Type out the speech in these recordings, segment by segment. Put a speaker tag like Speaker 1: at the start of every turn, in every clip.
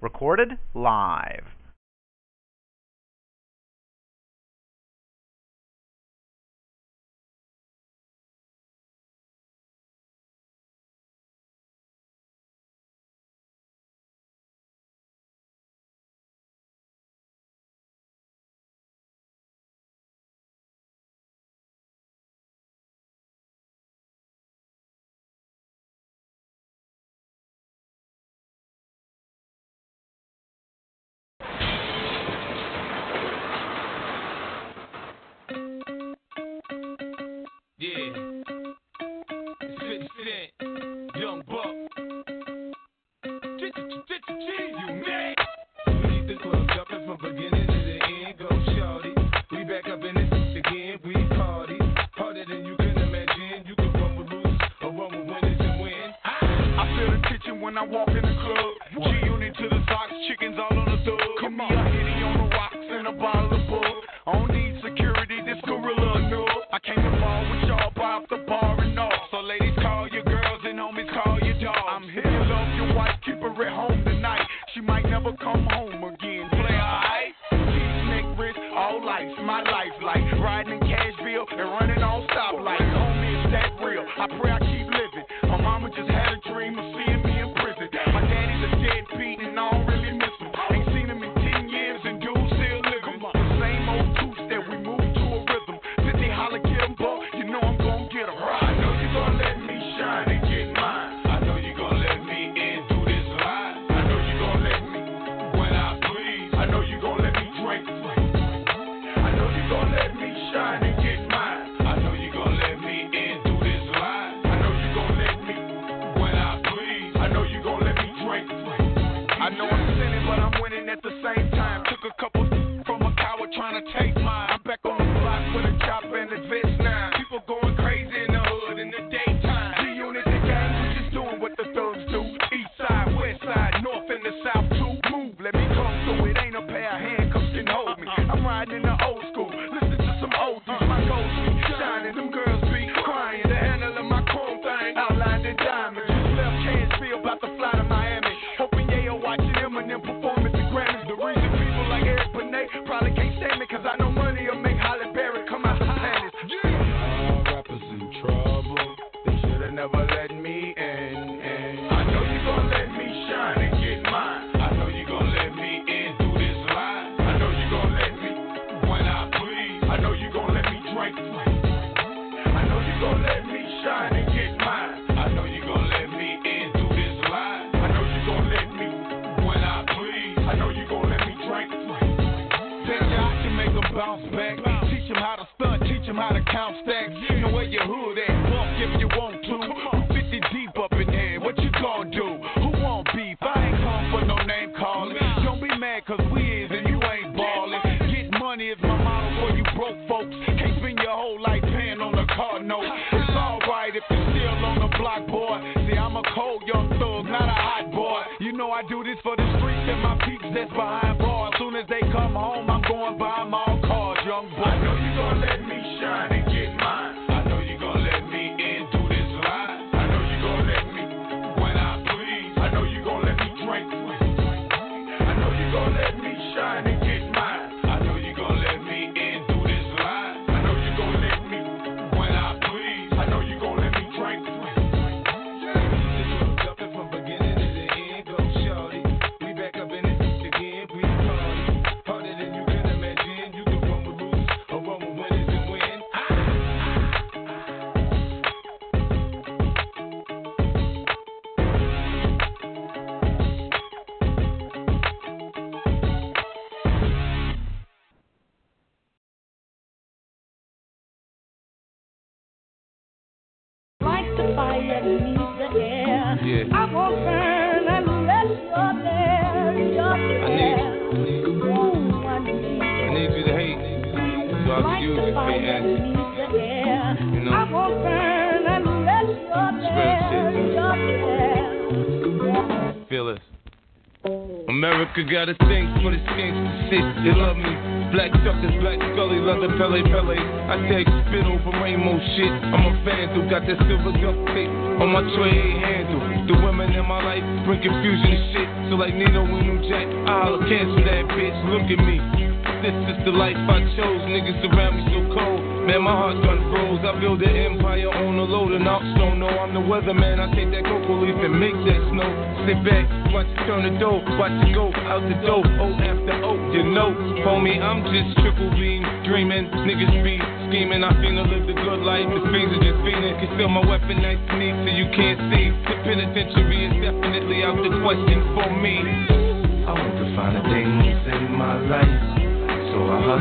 Speaker 1: recorded live.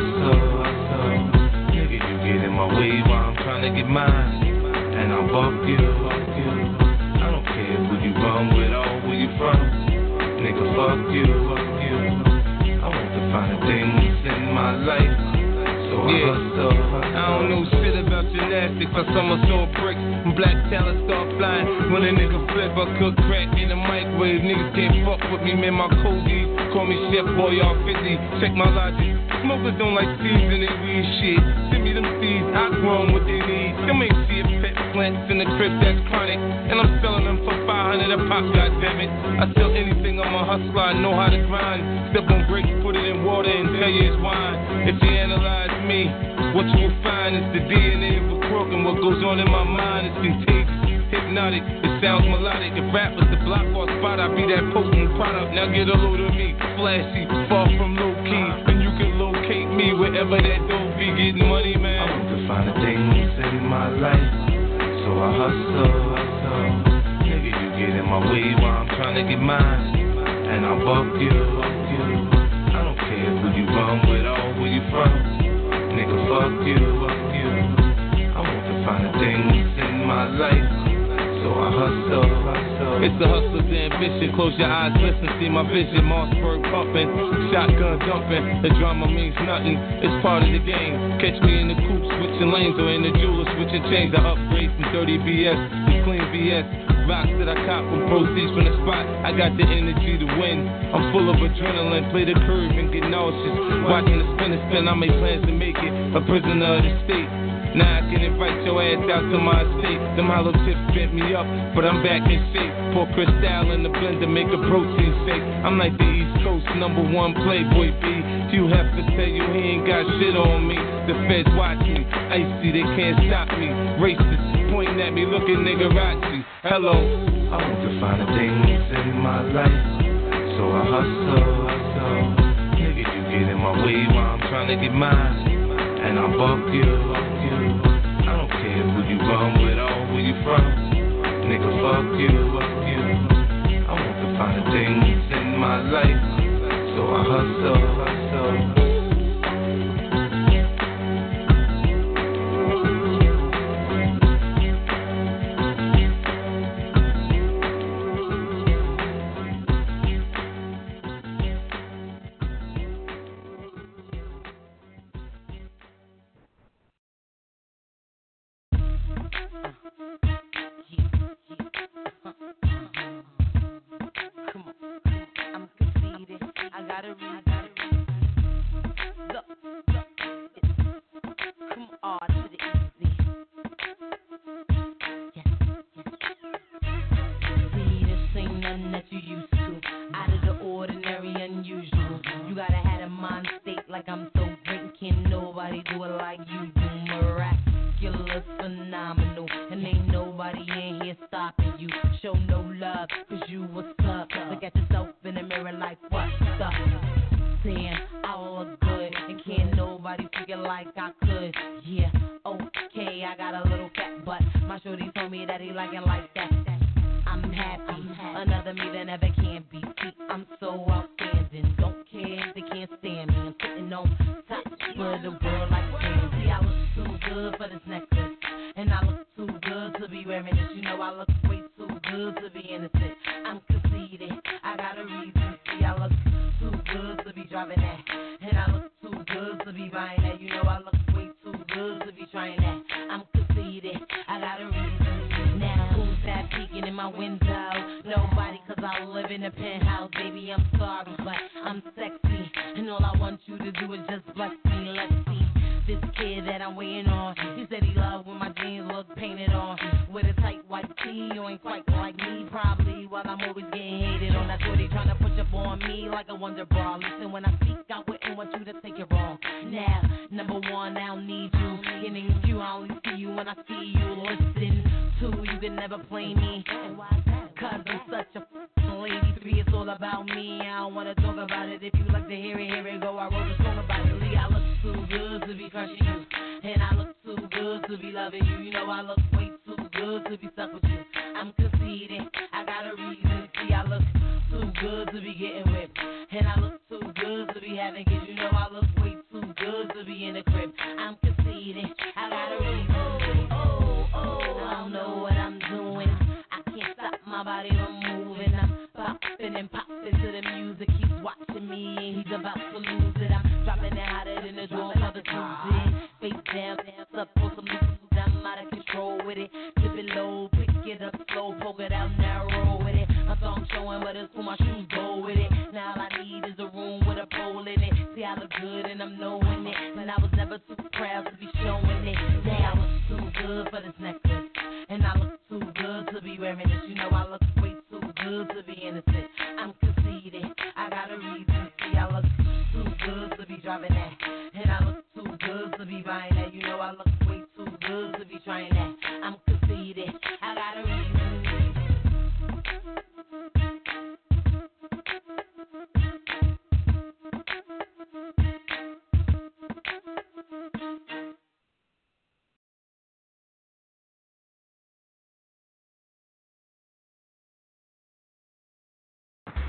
Speaker 2: I
Speaker 3: hustle, hustle. Nigga, you get in my way while I'm trying to get mine. And I'll buck you, fuck you. I don't care who you run with or where you from. Nigga, fuck you, fuck you. I want to find the things in my life. So I hustle, hustle. I don't know shit about gymnastics. I somersault bricks. When black talent start flying. When a nigga flip, I cook crack in the microwave. Niggas can't fuck with me, man. My Kobe. Call me Chef Boy, y'all 50. Check my logic. Smokers don't like seeds in weed shit. Send me them seeds, I grow what they need. Them ain't see pet plants in the crib that's chronic. And I'm selling them for 500 a pop, goddammit. I sell anything, I'm a hustler, I know how to grind. Step on brakes, put it in water and tell you it's wine. If you analyze me, what you will find is the DNA of a crook and what goes on in my mind is contagious. Hypnotic, it sounds melodic. If rap was the block or spot, I'd be that potent product. Now get a load of me, flashy, far from low key. And you can locate me wherever that dope be getting money, man. I want to find the things in my life, so I hustle, hustle. Nigga, you get in my way while I'm trying to get mine, and I'll buck you, buck you. I don't care who you run with or where you from. Nigga, fuck you, fuck you. I want to find the things in my life. I hustle. It's the hustler's ambition. Close your eyes, listen, see my vision. Mossberg pumping, shotgun dumping. The drama means nothing. It's part of the game. Catch me in the coupe, switching lanes, or in the jeweler, switching chains. I upgrade from dirty BS to clean BS. Rocks that I cop from proceeds from the spot. I got the energy to win. I'm full of adrenaline. Play the curve and get nauseous. Watching the spin and spin, I make plans to make it a prisoner of the state. Now I can invite your ass out to my estate. Them hollow tips bent me up, but I'm back in shape. Pour crystal in the blender, make a protein shake. I'm like the East Coast number one playboy B. You have to tell you he ain't got shit on me. The feds watch me, icy, they can't stop me. Racists pointing at me, looking nigga niggerazzi. Hello, I want to find the things in my life, so I hustle, hustle. Nigga, you get in my way while I'm trying to get mine. And I'll buck you. I don't care who you run with or where you from. Nigga, fuck you, fuck you. I want to find the things in my life. So I hustle, hustle.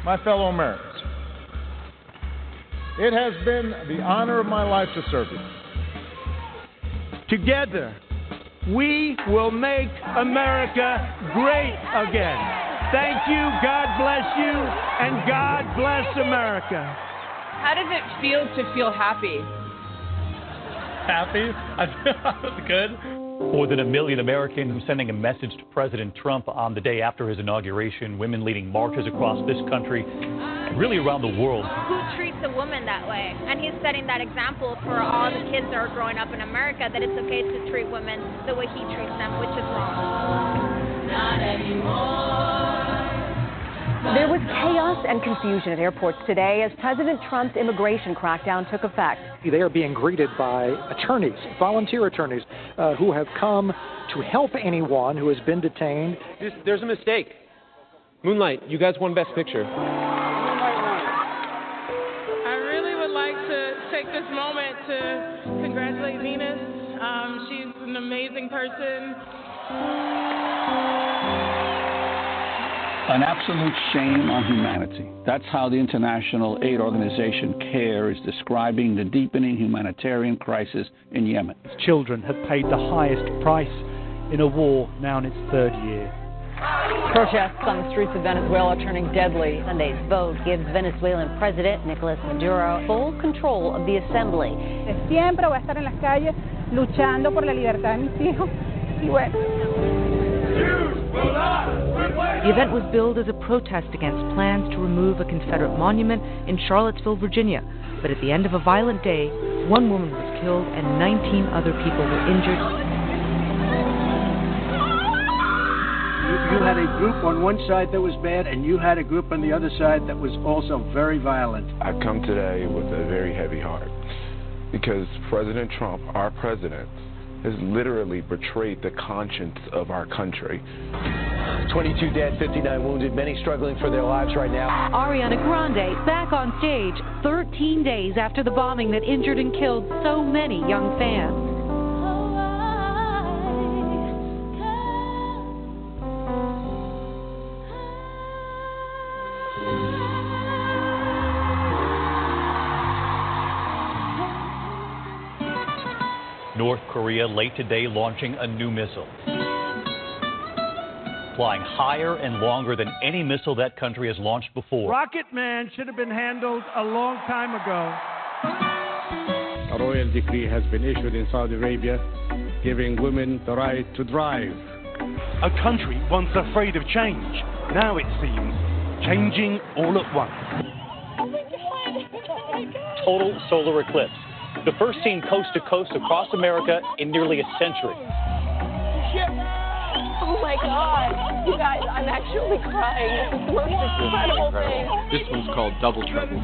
Speaker 4: My
Speaker 5: fellow Americans. It has been the honor of my life to serve you.
Speaker 6: Together, we will make America great again. Thank you, God bless you, and God bless America.
Speaker 7: How does it feel to feel happy?
Speaker 8: Happy? I feel good. More than a million Americans sending a message to President Trump on the day after his inauguration. Women leading marches across this country and really around the world.
Speaker 9: Who treats a woman that way? And he's setting that example for all the kids that are growing up in America that it's okay to treat women the way he treats them, which is wrong.
Speaker 10: Not anymore.
Speaker 11: There was chaos and confusion at airports today as President Trump's immigration crackdown took effect.
Speaker 12: They are being greeted by attorneys, volunteer attorneys, uh, who have come to help anyone who has been detained.
Speaker 13: There's, there's a mistake. Moonlight, you guys won Best Picture.
Speaker 14: I really would like to take this moment to congratulate Venus. Um, she's an amazing person.
Speaker 15: An absolute shame on humanity. That's how the International Aid Organization CARE is describing the deepening humanitarian crisis in Yemen.
Speaker 16: Children have paid the highest price in a war now in its third year.
Speaker 11: Protests on the streets of Venezuela turning deadly.
Speaker 17: Sunday's vote gives Venezuelan President Nicolas Maduro full control of the assembly.
Speaker 18: Siempre voy a estar en las calles luchando por la libertad de mis hijos. Y bueno.
Speaker 19: The event was billed as a protest against plans to remove a Confederate monument in Charlottesville, Virginia. But at the end of a violent day, one woman was killed and 19 other people were injured.
Speaker 20: You, you had a group on one side that was bad, and you had a group on the other side that was also very violent.
Speaker 21: I've come today with a very heavy heart because President Trump, our president, has literally betrayed the conscience of our country.
Speaker 22: 22 dead, 59 wounded, many struggling for their lives right now.
Speaker 19: Ariana Grande back on stage 13 days after the bombing that injured and killed so many young fans.
Speaker 8: North Korea late today launching a new missile. flying higher and longer than any missile that country has launched before.
Speaker 6: Rocket Man should have been handled a long time ago.
Speaker 23: A royal decree has been issued in Saudi Arabia giving women the right to drive.
Speaker 24: A country once afraid of change, now it seems changing all at once. Oh my God. Oh my God.
Speaker 8: Total solar eclipse. The first seen coast to coast across America in nearly a century.
Speaker 25: Oh my God. You guys, I'm actually crying. This is the most incredible thing.
Speaker 26: This one's called Double Trouble.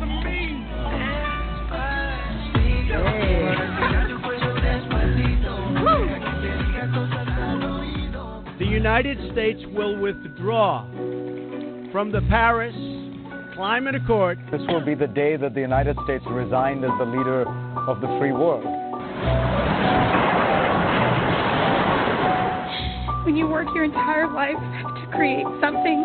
Speaker 6: The United States will withdraw from the Paris Climate Accord.
Speaker 27: This will be the day that the United States resigned as the leader of the free world.
Speaker 28: When you work your entire life to create something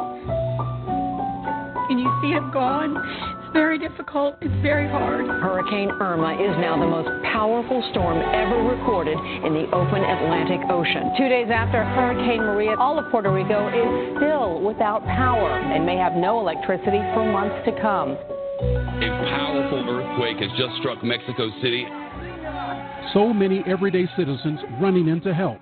Speaker 28: and you see it gone, it's very difficult. It's very hard.
Speaker 11: Hurricane Irma is now the most powerful storm ever recorded in the open Atlantic Ocean. Two days after Hurricane Maria, all of Puerto Rico is still without power and may have no electricity for months to come.
Speaker 29: A powerful earthquake has just struck Mexico City.
Speaker 30: So many everyday citizens running in to help.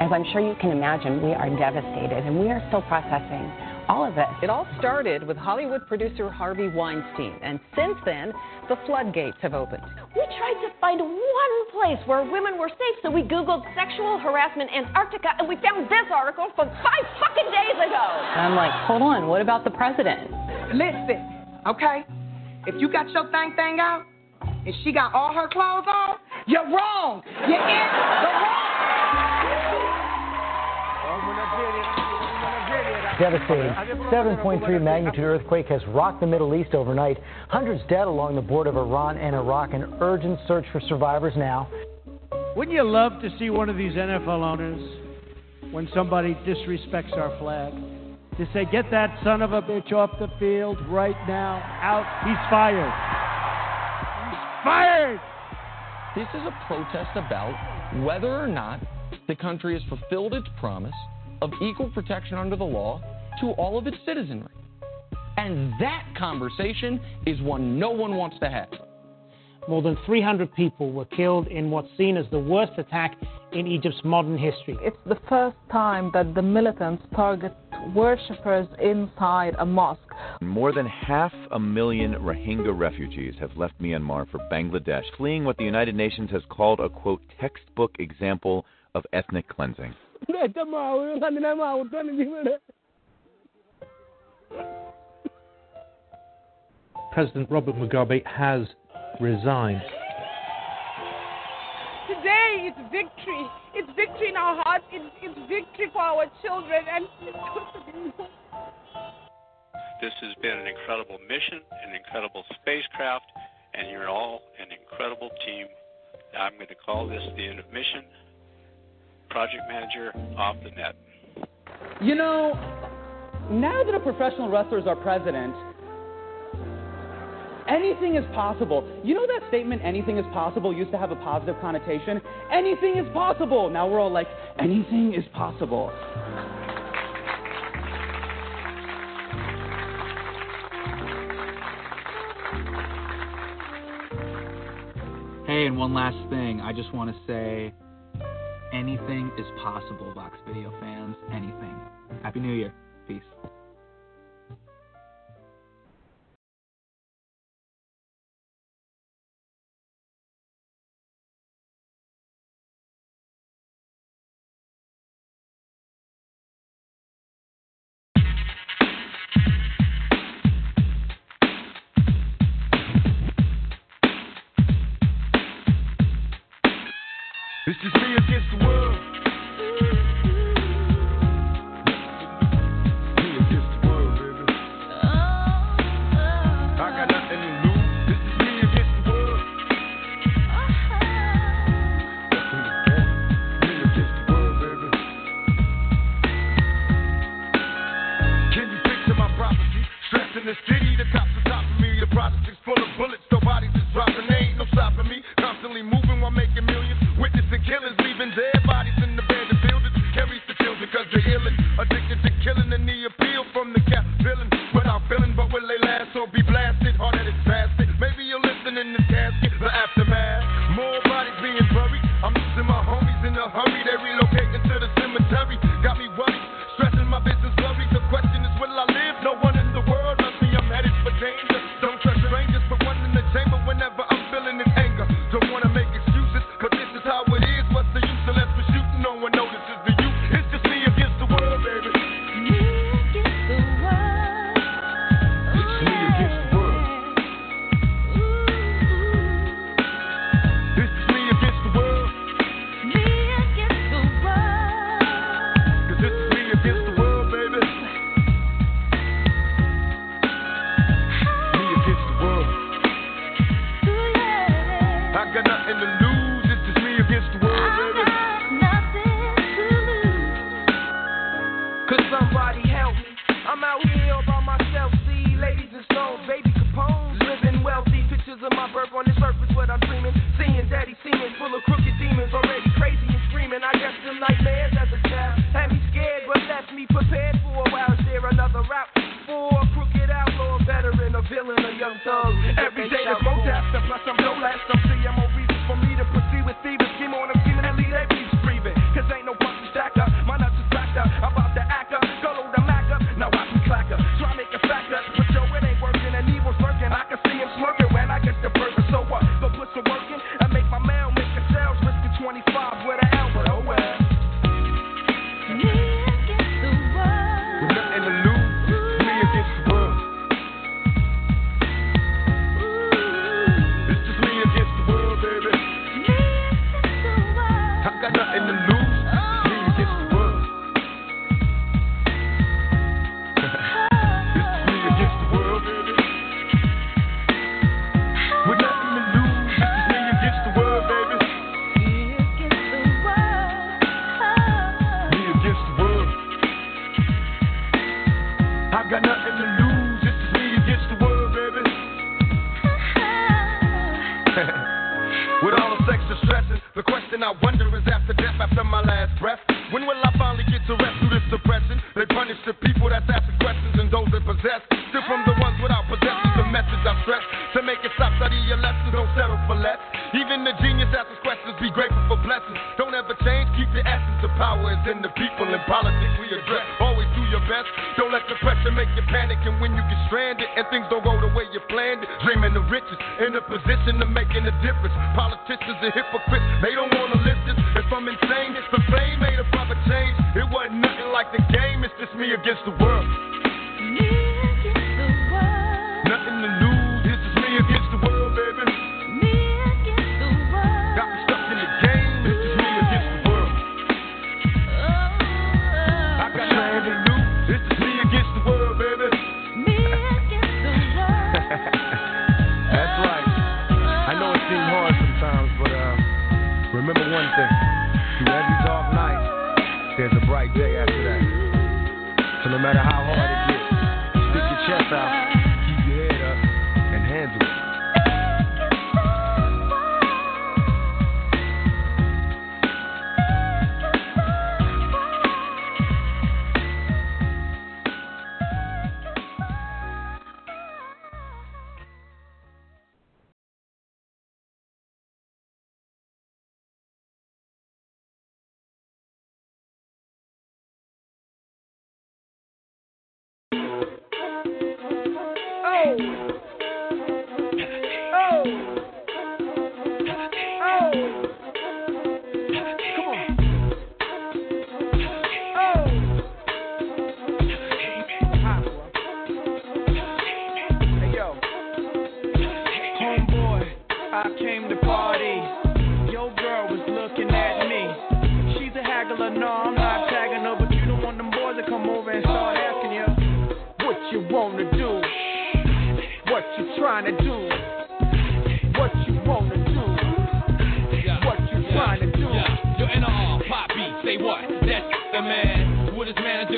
Speaker 31: As I'm sure you can imagine, we are devastated and we are still processing all of this.
Speaker 32: It all started with Hollywood producer Harvey Weinstein, and since then, the floodgates have opened.
Speaker 25: We tried to find one place where women were safe, so we Googled sexual harassment Antarctica, and we found this article from five fucking days ago.
Speaker 11: I'm like, hold on, what about the president?
Speaker 33: Listen, okay? If you got your thing thing out and she got all her clothes on, you're wrong. You're in the
Speaker 22: Devastating 7.3 magnitude earthquake has rocked the Middle East overnight. Hundreds dead along the border of Iran and Iraq. An urgent search for survivors now.
Speaker 6: Wouldn't you love to see one of these NFL owners, when somebody disrespects our flag, to say, get that son of a bitch off the field right now, out, he's fired. He's fired!
Speaker 34: This is a protest about whether or not the country has fulfilled its promise of equal protection under the law to all of its citizenry. And that conversation is one no one wants to have.
Speaker 35: More than 300 people were killed in what's seen as the worst attack in Egypt's modern history.
Speaker 36: It's the first time that the militants target worshippers inside a mosque.
Speaker 37: More than half a million Rohingya refugees have left Myanmar for Bangladesh, fleeing what the United Nations has called a quote textbook example of ethnic cleansing.
Speaker 38: President Robert Mugabe has resigned.
Speaker 28: Today it's victory. It's victory in our hearts. It's, it's victory for our children. And
Speaker 39: this has been an incredible mission, an incredible spacecraft, and you're all an incredible team. I'm going to call this the end of mission. Project manager off the net.
Speaker 13: You know, now that a professional wrestler is our president, anything is possible. You know that statement, anything is possible, used to have a positive connotation? Anything is possible. Now we're all like, anything is possible. Hey, and one last thing. I just want to say anything is possible, Vox Video fans. Anything. Happy New Year.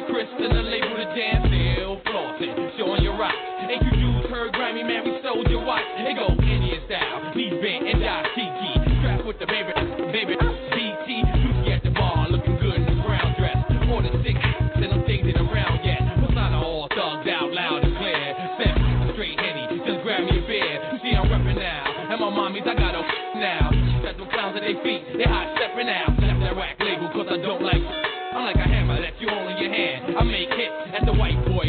Speaker 3: the
Speaker 40: and the
Speaker 29: label to damn flossing, showing your rocks. ain't you dudes heard grimy man, we sold your watch. They go Indian style, knees bent and die cheeky. Strapped with the baby, baby, BT. Lucy at the bar, good in brown dress. More than six, I'm around yet. All thugged out loud and clear? Straight henny, just grab me a beer. Now, and my
Speaker 40: mommies, I got a now. Set them clowns at their feet, they hot stepping out. Left that rack label, cause
Speaker 29: I don't like.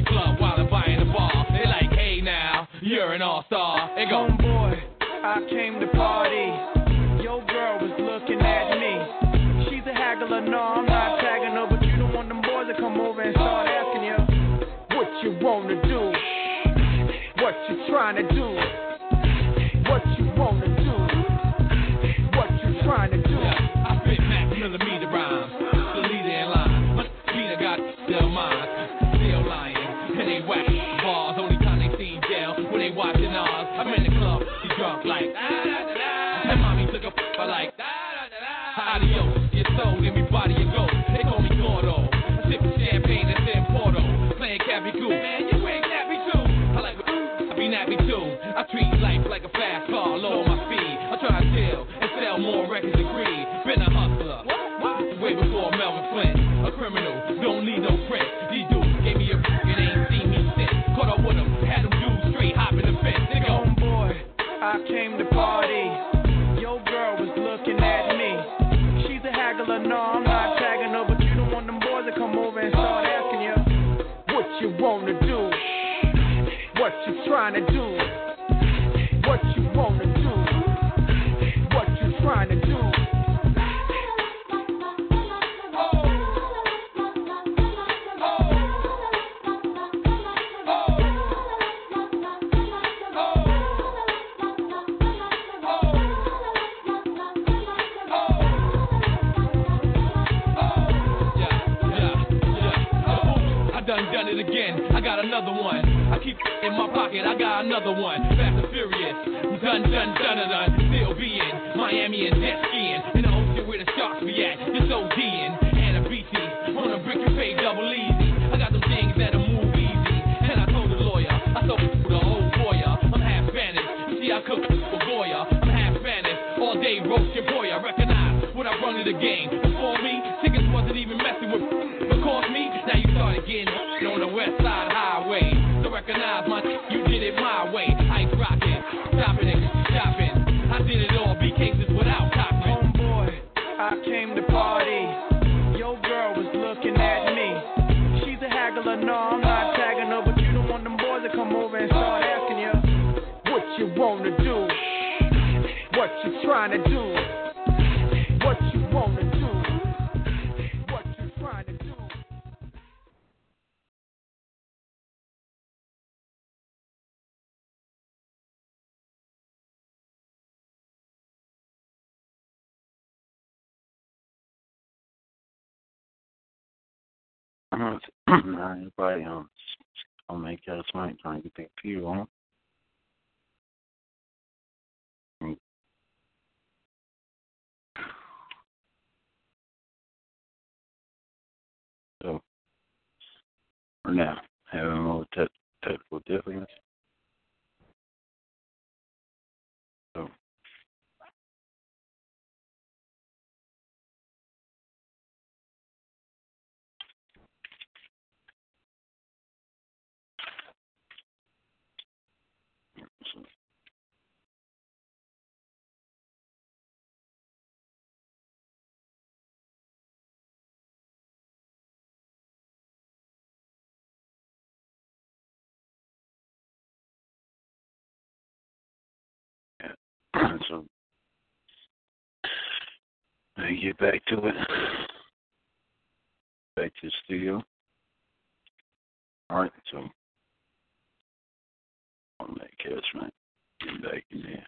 Speaker 29: Club while I'm buying the bar. They like, hey now, you're an all star. They go,
Speaker 40: Homeboy, I came to party. Haggler, no, I'm not tagging her, but you don't want them boys to come over and start asking you what you wanna do, what you trying to do,
Speaker 29: in my pocket. I got another one. Fast and furious. Done done done it done. Still be in Miami and jet skiing in the ocean where the sharks be at. Just ODing and on a brick and pay double easy. I got things that'll move easy. And I told the lawyer, I the I'm half Spanish. See, I. I'm half Spanish. All day recognize what I run to the game. Before me, chickens wasn't even messing with. Because me, now you started getting on the west side highway. Recognize my you did it my way. Ice rocking, stopping it, shopping. I did it all, B cases without.
Speaker 40: Homeboy, I came to party. Your girl was looking at me. She's a haggler, no, I'm not tagging her, but you don't want them boys to come over and start asking you what you wanna do, what you trying to do,
Speaker 41: Uh, everybody um, on make that tonight trying to get that view on. So, for now, having more te- technical difficulties. So me get back to it. Back to the studio. All right, so on that catch, man. Get back in there.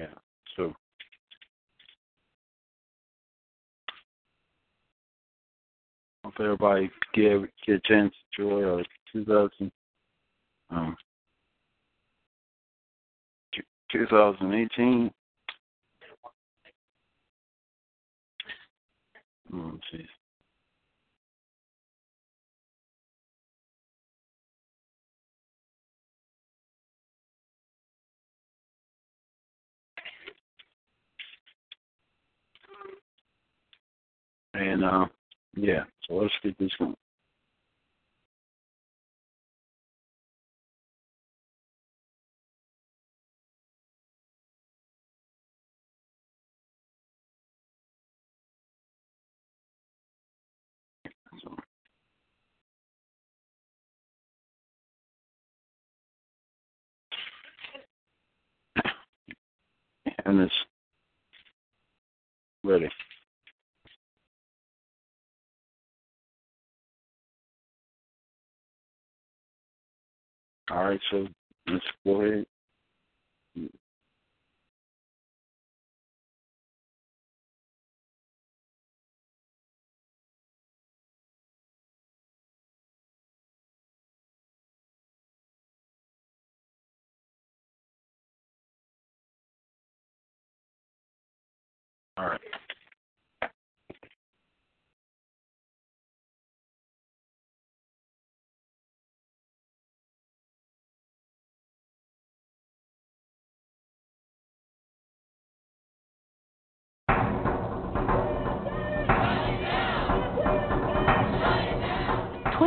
Speaker 41: Yeah, so hope everybody get get a chance to enjoy uh, 2000, um, 2018. Oh, jeez. And uh, yeah, so let's get this going. And it's ready. All right, so let's go ahead.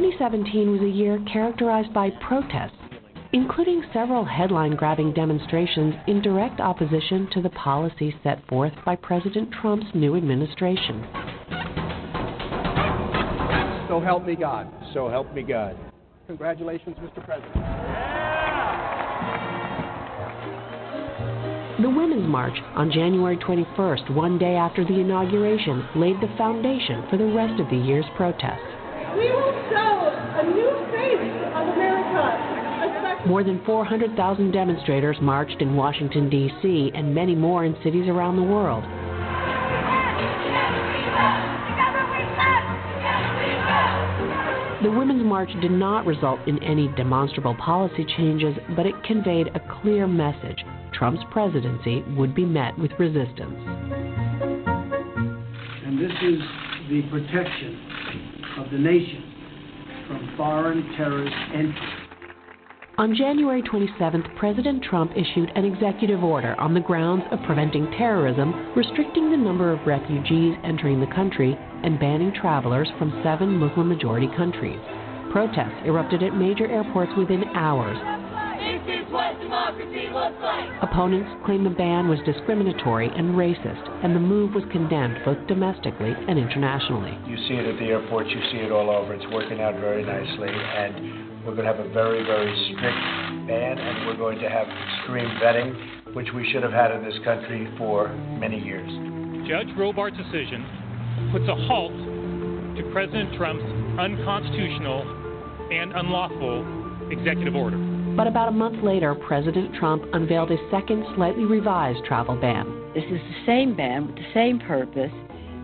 Speaker 42: 2017 was a year characterized by protests, including several headline grabbing demonstrations in direct opposition to the policies set forth by President Trump's new administration.
Speaker 43: So help me God. So help me God. Congratulations, Mr. President.
Speaker 42: The Women's March on January 21st, one day after the inauguration, laid the foundation for the rest of the year's protests.
Speaker 44: We will show a new face of America.
Speaker 42: More than 400,000 demonstrators marched in Washington, D.C., and many more in cities around the world. The Women's March did not result in any demonstrable policy changes, but it conveyed a clear message Trump's presidency would be met with resistance.
Speaker 20: And this is the protection of the nation from foreign terrorist entry.
Speaker 42: On January 27th, President Trump issued an executive order on the grounds of preventing terrorism, restricting the number of refugees entering the country, and banning travelers from seven Muslim majority countries. Protests erupted at major airports within hours.
Speaker 44: This is what democracy looks like.
Speaker 42: Opponents claim the ban was discriminatory and racist, and the move was condemned both domestically and internationally.
Speaker 45: You see it at the airports, you see it all over. It's working out very nicely, and we're going to have a very, very strict ban, and we're going to have extreme vetting, which we should have had in this country for many years.
Speaker 46: Judge Robart's decision puts a halt to President Trump's unconstitutional and unlawful executive order.
Speaker 42: But about a month later, President Trump unveiled a second, slightly revised travel ban.
Speaker 47: This is the same ban with the same purpose,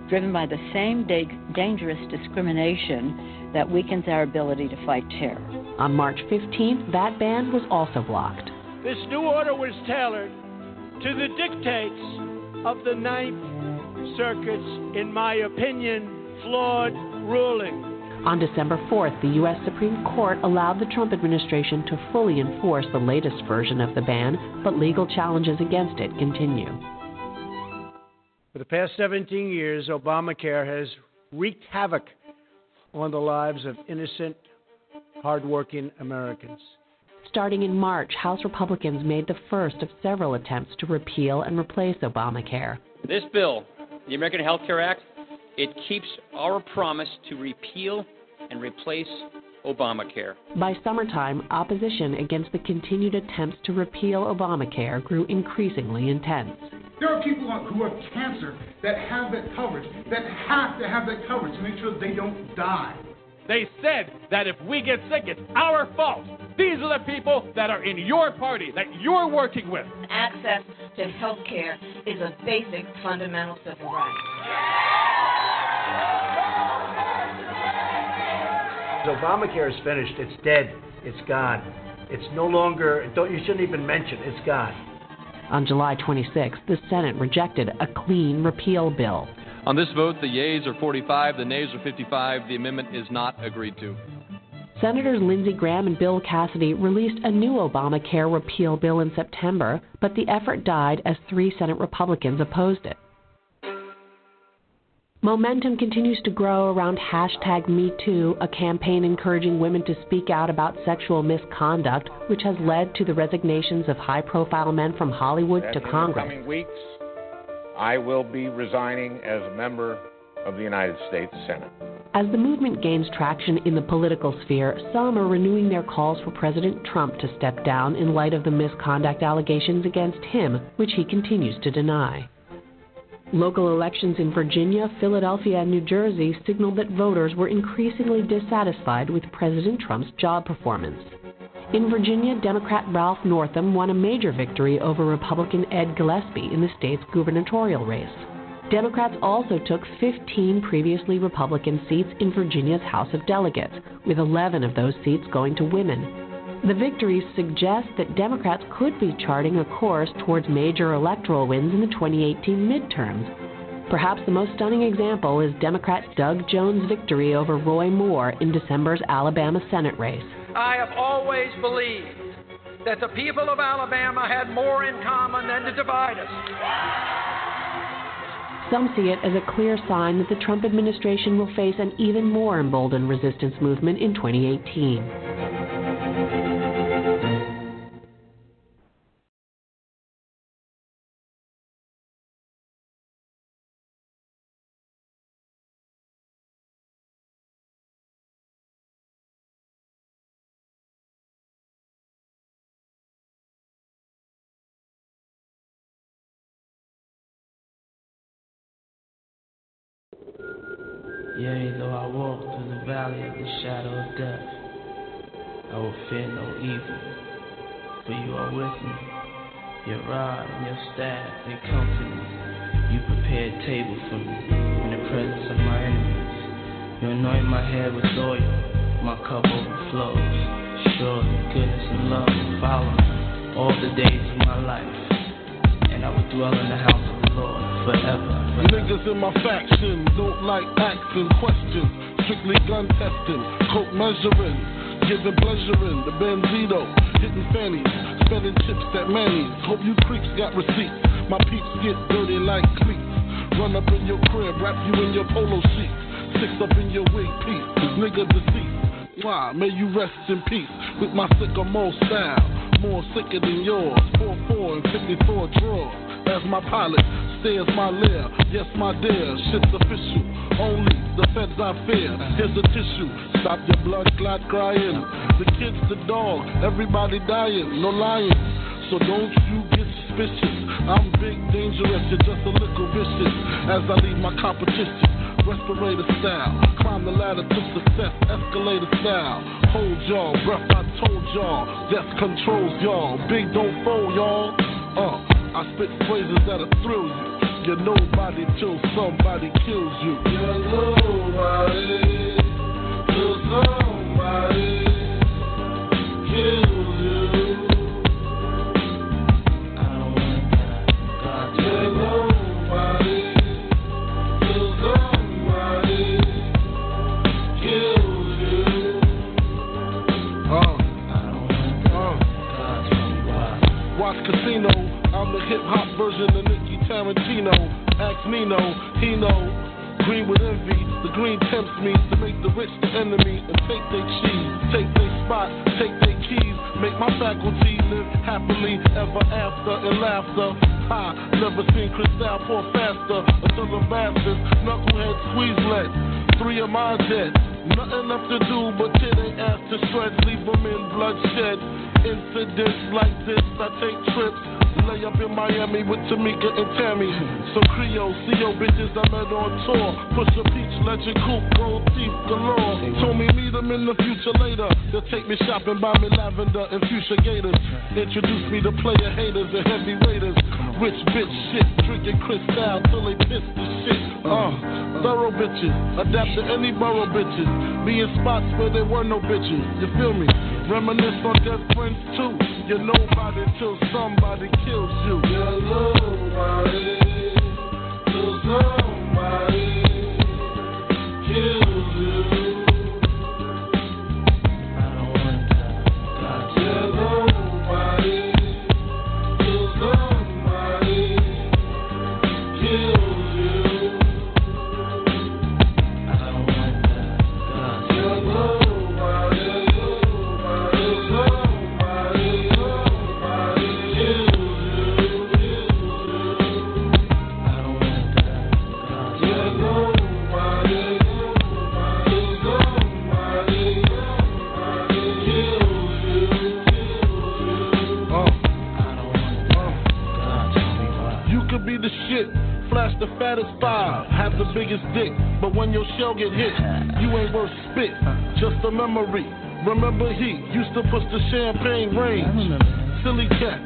Speaker 47: driven by the same da- dangerous discrimination that weakens our ability to fight terror.
Speaker 42: On March 15th, that ban was also blocked.
Speaker 6: This new order was tailored to the dictates of the Ninth Circuit's, in my opinion, flawed ruling.
Speaker 42: On December 4th, the U.S. Supreme Court allowed the Trump administration to fully enforce the latest version of the ban, but legal challenges against it continue.
Speaker 6: For the past 17 years, Obamacare has wreaked havoc on the lives of innocent, hardworking Americans.
Speaker 42: Starting in March, House Republicans made the first of several attempts to repeal and replace Obamacare.
Speaker 48: This bill, the American Health Care Act, it keeps our promise to repeal and replace Obamacare.
Speaker 42: By summertime, opposition against the continued attempts to repeal Obamacare grew increasingly intense.
Speaker 49: There are people who have cancer that have that coverage, that have to have that coverage to make sure they don't die.
Speaker 50: They said that if we get sick, it's our fault. These are the people that are in your party, that you're working with.
Speaker 51: Access to health care is a basic fundamental civil right.
Speaker 20: Obamacare is finished. It's dead. It's gone. It's no longer, don't, you shouldn't even mention, it's gone.
Speaker 42: On July 26, the Senate rejected a clean repeal bill.
Speaker 52: On this vote, the yeas are 45, the nays are 55. The amendment is not agreed to.
Speaker 42: Senators Lindsey Graham and Bill Cassidy released a new Obamacare repeal bill in September, but the effort died as three Senate Republicans opposed it. Momentum continues to grow around hashtag MeToo, a campaign encouraging women to speak out about sexual misconduct, which has led to the resignations of high profile men from Hollywood
Speaker 53: that
Speaker 42: to
Speaker 53: in
Speaker 42: Congress.
Speaker 53: the coming weeks, I will be resigning as a member of the United States Senate.
Speaker 42: As the movement gains traction in the political sphere, some are renewing their calls for President Trump to step down in light of the misconduct allegations against him, which he continues to deny. Local elections in Virginia, Philadelphia, and New Jersey signaled that voters were increasingly dissatisfied with President Trump's job performance. In Virginia, Democrat Ralph Northam won a major victory over Republican Ed Gillespie in the state's gubernatorial race. Democrats also took 15 previously Republican seats in Virginia's House of Delegates, with 11 of those seats going to women. The victories suggest that Democrats could be charting a course towards major electoral wins in the 2018 midterms. Perhaps the most stunning example is Democrat Doug Jones' victory over Roy Moore in December's Alabama Senate race.
Speaker 54: I have always believed that the people of Alabama had more in common than to divide us.
Speaker 42: Some see it as a clear sign that the Trump administration will face an even more emboldened resistance movement in 2018.
Speaker 55: Valley of the shadow of death, I will fear no evil, for you are with me. Your rod and your staff, they comfort me. You prepare a table for me in the presence of my enemies. You anoint my head with oil, my cup overflows. Surely goodness and love will follow me all the days of my life, and I will dwell in the house of the Lord forever.
Speaker 53: Niggas in my faction don't like asking questions. Strictly gun testing, coke measuring, giving pleasure in the Benzito, hitting fannies, spending chips at Manny's. Hope you creeps got receipts. My peeps get dirty like cleats. Run up in your crib, wrap you in your polo sheets. Six up in your wig piece, this nigga deceased. Why? May you rest in peace with my sycamore style. More sicker than yours. 4-4 and 54 drawers. As my pilot stares my lair. Yes, my dear, shit's official. Only the feds I fear. Here's a tissue. Stop your blood clot crying. The kids, the dog, everybody dying. No lying. So don't you get suspicious. I'm big, dangerous, you're just a little vicious. As I leave my competition respirator style. Climb the ladder to success, escalator style. Hold y'all, breath I told y'all. Death controls y'all. Big don't fold y'all. Uh, I spit phrases that'll thrill you. You're nobody till somebody kills you. You're nobody till somebody kills you. Hip hop version of Nicky Tarantino. Ask Nino, he know. Green with envy, the green tempts me to make the rich the enemy and take their cheese, take their spot, take their keys, make my faculty live happily ever after in laughter. Ha, never seen Cristal pour faster until the bastards, knucklehead squeeze lead. Three of my dead, nothing left to do but tear their ass to shreds, leave them in bloodshed. Incidents like this, I take trips. Lay up in Miami with Tamika and Tammy. So Creole, CO bitches I met on tour. Push a peach, legend coupe, gold teeth galore. Told me meet them in the future later. They'll take me shopping, buy me lavender and fuchsia gators. Introduce me to player haters and heavy waiters. Rich bitch shit, drinking crystal till they piss the shit. Uh, thorough bitches, adapt to any borough bitches. Be in spots where there were no bitches. You feel me? Reminisce on dead friends too. You're nobody till somebody kills you. You're nobody till somebody get hit, you ain't worth spit. Just a memory. Remember he used to push the champagne range. Silly cat,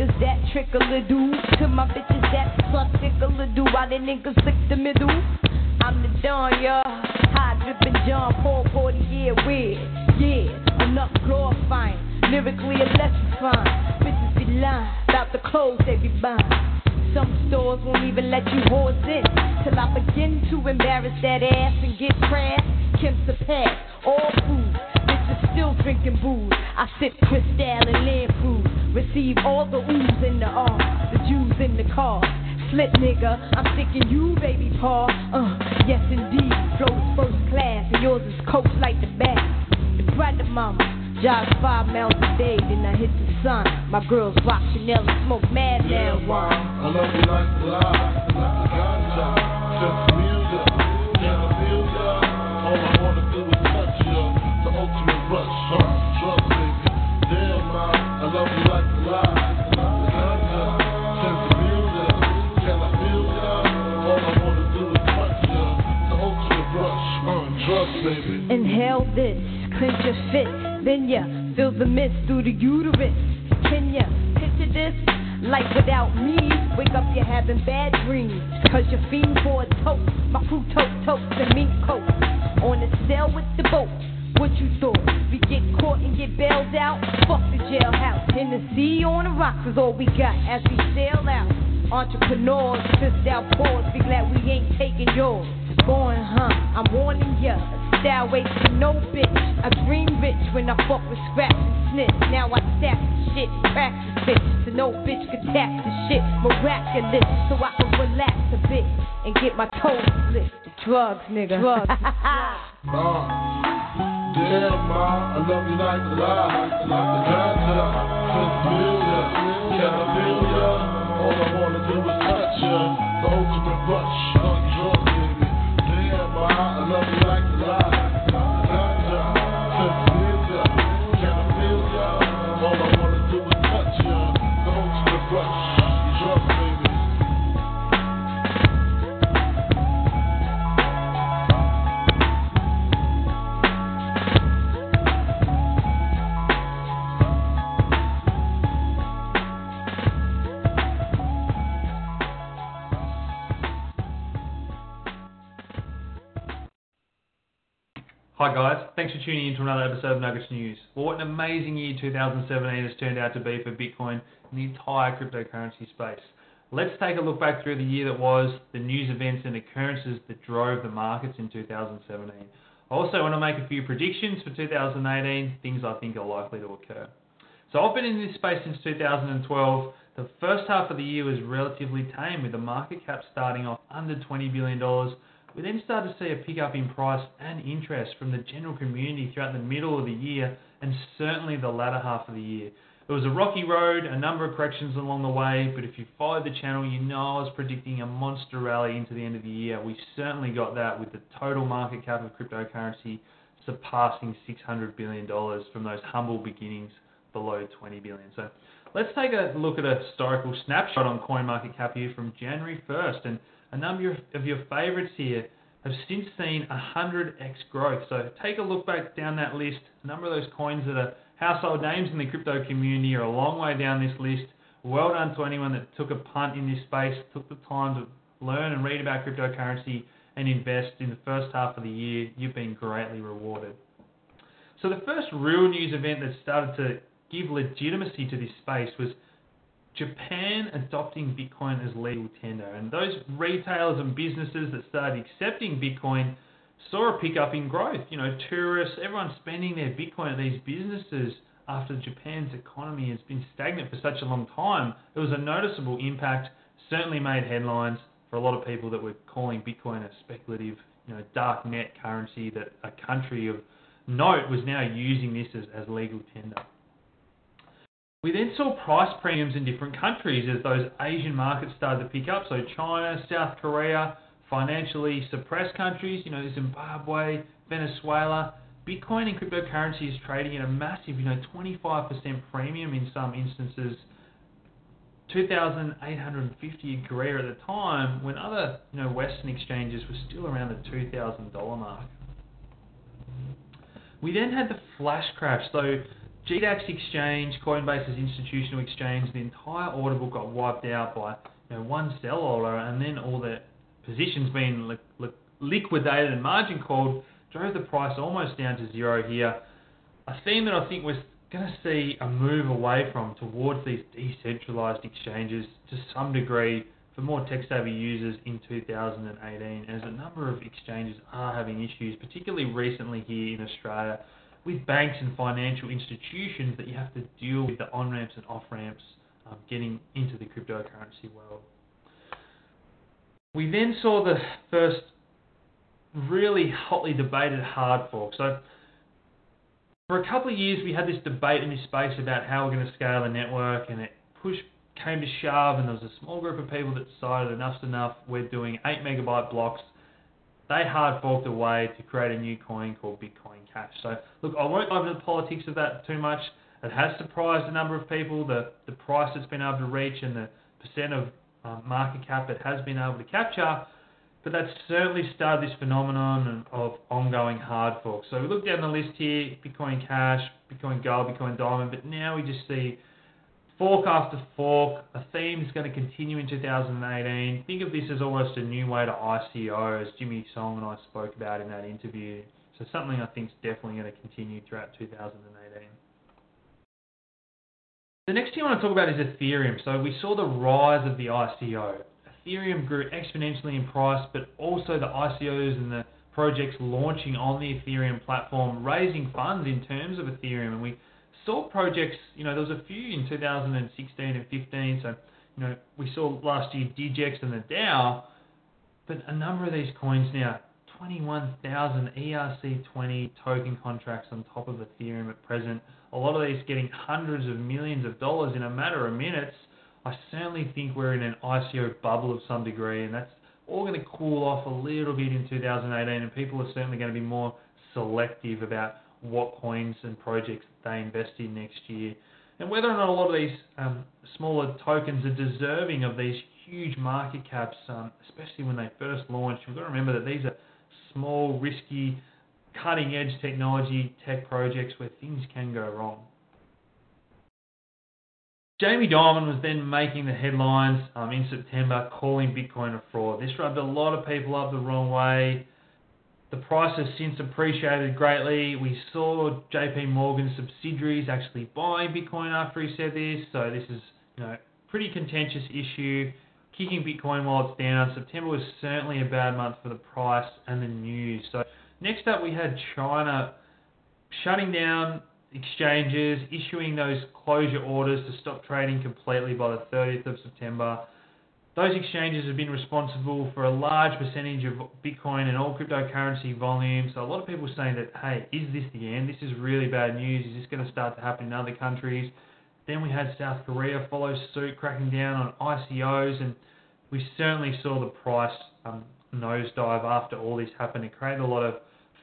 Speaker 56: niggas that trickle a do, to my bitches that suck tickle a do, why the niggas lick the middle? I'm the Don, y'all. High dripping John Paul, 40 year weird. Yeah, enough glorifying, lyrically electrifying. Bitches be lying about the clothes they be buying. Some stores won't even let you horse in till I begin to embarrass that ass and get crass. Kim's a pass, all food. Bitches still drinking booze. I sip Cristal and Lamproof. Receive all the oohs in the R, the Jews in the car. Slip nigga, I'm sticking you, baby paw. Uh, yes indeed, flows first class, and yours is coach like the back. The brother mama, jog five miles a day, then I hit the sun. My girls rock Chanel and smoke mad marijuana.
Speaker 53: I love you like the light, like the ganja. Since
Speaker 56: Inhale this, clench your fist, then ya feel the mist through the uterus. Can ya picture this? Life without me, wake up you're having bad dreams. Cause you're fiend for a toast. My crew tote totes and mink coat. On the sail with the boat. What you thought? We get caught and get bailed out? Fuck the jailhouse. In the sea on the rocks is all we got as we sail out. Entrepreneurs, fist out paws, be glad we ain't taking yours. Born, huh? I'm warning ya. Style waits for no bitch. I dream rich when I fuck with scraps and snitch. Now I stack the shit, practice bitch. So no bitch could tap the shit. Miraculous, so I can relax a bit and get my toes split. Drugs, nigga. Drugs.
Speaker 53: Uh, damn, ma, I love you like the light, like the ganja. Since the music, can I feel ya? All I wanna do is touch ya.
Speaker 57: Hi guys, thanks for tuning in to another episode of Nuggets News. Well, what an amazing year 2017 has turned out to be for Bitcoin and the entire cryptocurrency space. Let's take a look back through the year that was, the news events and occurrences that drove the markets in 2017. I also want to make a few predictions for 2018, things I think are likely to occur. So I've been in this space since 2012. The first half of the year was relatively tame with the market cap starting off under $20 billion we then started to see a pickup in price and interest from the general community throughout the middle of the year and certainly the latter half of the year. It was a rocky road, a number of corrections along the way, but if you followed the channel, you know I was predicting a monster rally into the end of the year. We certainly got that with the total market cap of cryptocurrency surpassing $600 billion from those humble beginnings below 20 billion. So let's take a look at a historical snapshot on CoinMarketCap here from January 1st. And a number of your favorites here have since seen 100x growth. So take a look back down that list. A number of those coins that are household names in the crypto community are a long way down this list. Well done to anyone that took a punt in this space, took the time to learn and read about cryptocurrency and invest in the first half of the year. You've been greatly rewarded. So the first real news event that started to give legitimacy to this space was Japan adopting Bitcoin as legal tender. And those retailers and businesses that started accepting Bitcoin saw a pickup in growth. You know, tourists, everyone spending their Bitcoin at these businesses after Japan's economy has been stagnant for such a long time. It was a noticeable impact, certainly made headlines for a lot of people that were calling Bitcoin a speculative, you know, dark net currency that a country of note was now using this as, as legal tender. We then saw price premiums in different countries as those Asian markets started to pick up. So China, South Korea, financially suppressed countries, you know, Zimbabwe, Venezuela. Bitcoin and cryptocurrency is trading at a massive, you know, 25% premium in some instances. 2,850 in Korea at the time, when other, you know, Western exchanges were still around the $2,000 mark. We then had the flash crash. So GDAX exchange, Coinbase's institutional exchange, the entire order book got wiped out by you know, one sell order, and then all the positions being li- li- liquidated and margin called drove the price almost down to zero here. A theme that I think we're going to see a move away from towards these decentralized exchanges to some degree for more tech savvy users in 2018, as a number of exchanges are having issues, particularly recently here in Australia with banks and financial institutions that you have to deal with the on ramps and off ramps um, getting into the cryptocurrency world. We then saw the first really hotly debated hard fork. So, for a couple of years, we had this debate in this space about how we're going to scale the network, and it push came to shove, and there was a small group of people that decided enough's enough. We're doing eight megabyte blocks they hard forked away to create a new coin called Bitcoin Cash. So, look, I won't go into the politics of that too much. It has surprised a number of people, the, the price it's been able to reach and the percent of um, market cap it has been able to capture. But that's certainly started this phenomenon of ongoing hard forks. So we look down the list here, Bitcoin Cash, Bitcoin Gold, Bitcoin Diamond, but now we just see fork after fork. A theme is going to continue in 2018. Think of this as almost a new way to ICO, as Jimmy Song and I spoke about in that interview. So something I think is definitely going to continue throughout 2018. The next thing I want to talk about is Ethereum. So we saw the rise of the ICO. Ethereum grew exponentially in price, but also the ICOs and the projects launching on the Ethereum platform, raising funds in terms of Ethereum. And we saw projects, you know, there was a few in 2016 and 15. So, you know, we saw last year DGX and the DAO, but a number of these coins now, 21,000 ERC20 token contracts on top of Ethereum at present. A lot of these getting hundreds of millions of dollars in a matter of minutes. I certainly think we're in an ICO bubble of some degree, and that's all going to cool off a little bit in 2018, and people are certainly going to be more selective about what coins and projects they invest in next year, and whether or not a lot of these um, smaller tokens are deserving of these huge market caps, um, especially when they first launch. We've got to remember that these are small, risky, cutting edge technology tech projects where things can go wrong. Jamie Dimon was then making the headlines um, in September calling Bitcoin a fraud. This rubbed a lot of people up the wrong way The price has since appreciated greatly. We saw JP Morgan subsidiaries actually buy Bitcoin after he said this, so this is you know pretty contentious issue. Kicking Bitcoin while it's down. September was certainly a bad month for the price and the news. So next up we had China shutting down exchanges, issuing those closure orders to stop trading completely by the 30th of September. Those exchanges have been responsible for a large percentage of Bitcoin and all cryptocurrency volume. So a lot of people are saying that, hey, is this the end? This is really bad news. Is this going to start to happen in other countries? Then we had South Korea follow suit, cracking down on ICOs, and we certainly saw the price um, nosedive after all this happened. It created a lot of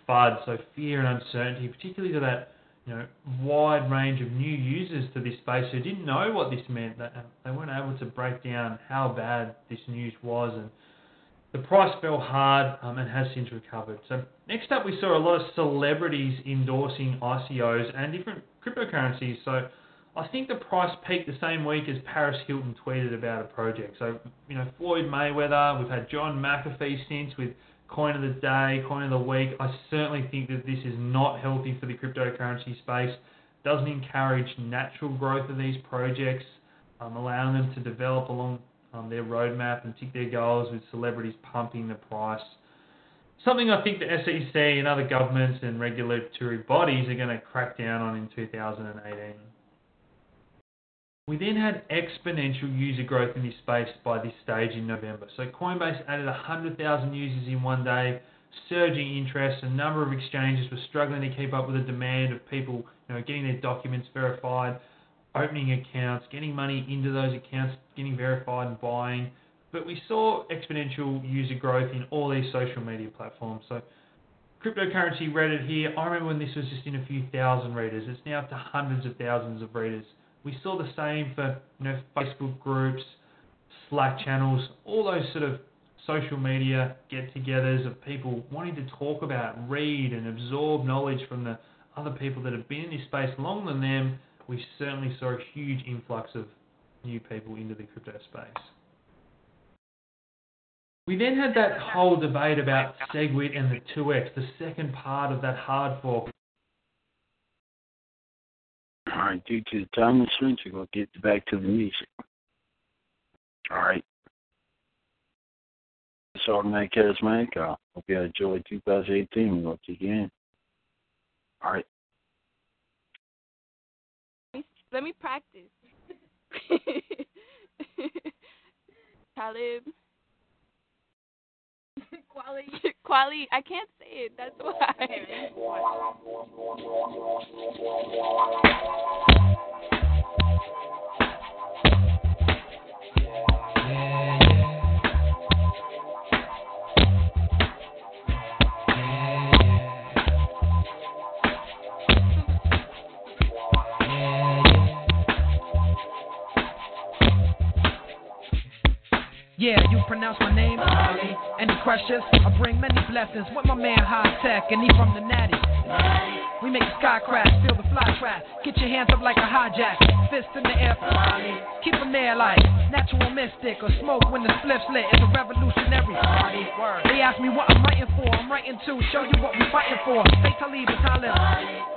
Speaker 57: FUD, so fear and uncertainty, particularly to that you know wide range of new users to this space who didn't know what this meant. That they weren't able to break down how bad this news was, and the price fell hard um, and has since recovered. So next up, we saw a lot of celebrities endorsing ICOs and different cryptocurrencies. So I think the price peaked the same week as Paris Hilton tweeted about a project. So you know Floyd Mayweather, we've had John McAfee since with coin of the day, coin of the week. I certainly think that this is not healthy for the cryptocurrency space. Doesn't encourage natural growth of these projects, um, allowing them to develop along um, their roadmap and tick their goals with celebrities pumping the price. Something I think the SEC and other governments and regulatory bodies are going to crack down on in 2018. We then had exponential user growth in this space by this stage in November. So Coinbase added 100,000 users in one day, surging interest. A number of exchanges were struggling to keep up with the demand of people, you know, getting their documents verified, opening accounts, getting money into those accounts, getting verified and buying. But we saw exponential user growth in all these social media platforms. So cryptocurrency Reddit here, I remember when this was just in a few thousand readers. It's now up to hundreds of thousands of readers. We saw the same for you know Facebook groups, Slack channels, all those sort of social media get-togethers of people wanting to talk about, read, and absorb knowledge from the other people that have been in this space longer than them. We certainly saw a huge influx of new people into the crypto space. We then had that whole debate about SegWit and the 2x, the second part of that hard fork
Speaker 41: right, due to the time constraints, we're going to get back to the music. All right. It's Automatic Charismatic. I hope you enjoy 2018. We're going to kick. All right.
Speaker 58: Let me practice. Talib. Quality. Quality. I can't say it. That's why.
Speaker 59: Yeah, you pronounce my name? Ali. Any questions? I bring many blessings with my man Hi-Tek, and he from the Natty. We make the sky crash, feel the fly trap. Get your hands up like a hijack, fist in the air Ali. Keep them there like natural mystic or smoke when the spliff's lit. It's a revolutionary. They ask me what I'm writing for. I'm writing to show you what we're fighting for. Say Talib and Talib.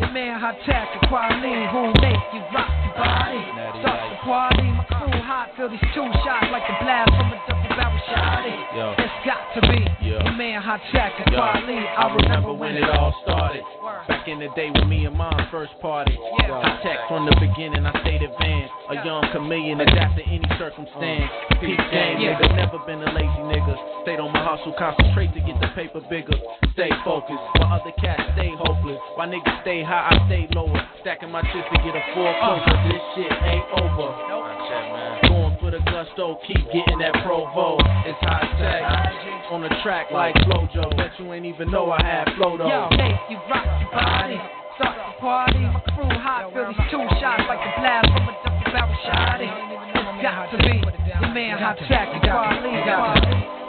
Speaker 59: the man hot tech, the quality who make you rock your body. Start the party, my crew hot, feel these two shots like the blast from a double barrel shotty.
Speaker 60: Yo.
Speaker 59: It's got to be the man hot tech,
Speaker 60: Yo,
Speaker 59: quality.
Speaker 60: I remember when it all started. Back in the day when me and mom first party. Hi-Tek from the beginning, I stayed advanced. A young chameleon, adapt to any circumstance. Uh, Peak game,
Speaker 59: Yeah.
Speaker 60: nigga, never been a lazy nigga. Stayed on my hustle, concentrate to get the paper bigger. Stay focused, while other cats stay hopeless. While niggas stay high, I stay lower. Stacking my chips to get a four uh. closer. This shit ain't over. No, man. Going for the gusto, keep getting that provo. It's Hi-Tek. On the track like Flojo. Bet you ain't even know I had flow though.
Speaker 59: Yo, make you rock your body. Start the
Speaker 61: party. My crew hot, feel these two shots like the blast from a double barrel shot. It's got to be the man hot track, the quality.
Speaker 62: Yeah,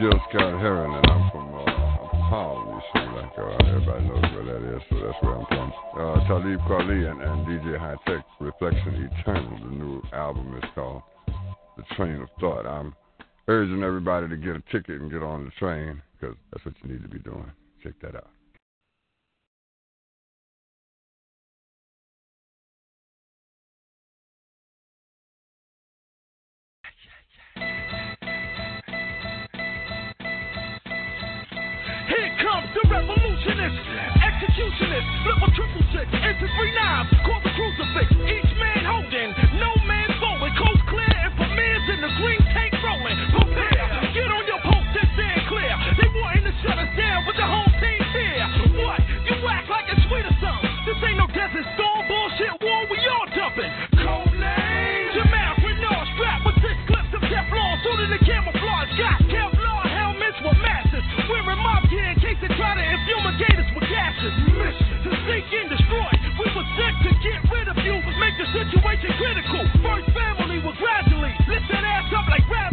Speaker 62: Gil Scott Heron, and I'm from uh, see, like uh, everybody knows where that is, so that's where I'm from. Uh, Talib Kweli and, and DJ High Tech, Reflection Eternal. The new album is called The Train of Thought. I'm urging everybody to get a ticket and get on the train because that's what you need to be doing. Check that out.
Speaker 59: The revolutionist, executionist, flip a triple six into three knives, call the crucifix. Each man holding, no man forward, coast clear and premieres in the green tank rolling. Prepare, get on your post and stand clear. They wanting to shut us down, but the whole team's here. What? You act like it's sweet or something? This ain't no desert storm bullshit war. We all jumping. To infumigate with gases. Mission to seek and destroy. We were sent to get rid of you, make the situation critical. First family will gradually lift that ass up like gravity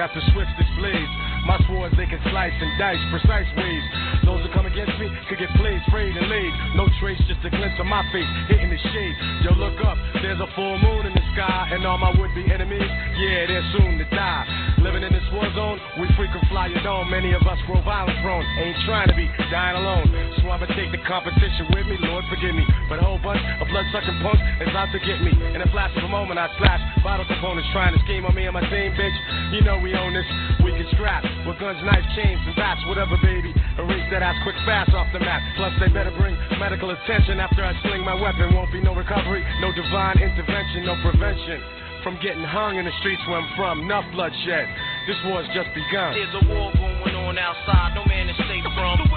Speaker 59: got
Speaker 63: the swiftest blades. My swords, they can slice and dice, precise ways. Those that come against me could get played, sprayed, and laid. No trace, just a glimpse of my face hitting the shade. Yo, look up, there's a full moon in the sky, and all my would-be enemies, yeah, they're soon to die. Living in this war zone, we frequent fly dome. Many of us grow violent prone, ain't trying to be dying alone. So I'ma take the competition with me, Lord forgive me. But a whole bunch of blood-sucking punks is out to get me. In a flash of a moment, I slash bottle components trying to scheme on me and my team, bitch. You know we own this. We can strap with guns, knives, chains, and bats, whatever, baby. Erase that ass quick, fast off the map. Plus, they better bring medical attention after I sling my weapon. Won't be no recovery, no divine intervention, no prevention. From getting hung in the streets where I'm from, enough bloodshed. This war's just begun.
Speaker 60: There's a war going on outside, no man is safe from.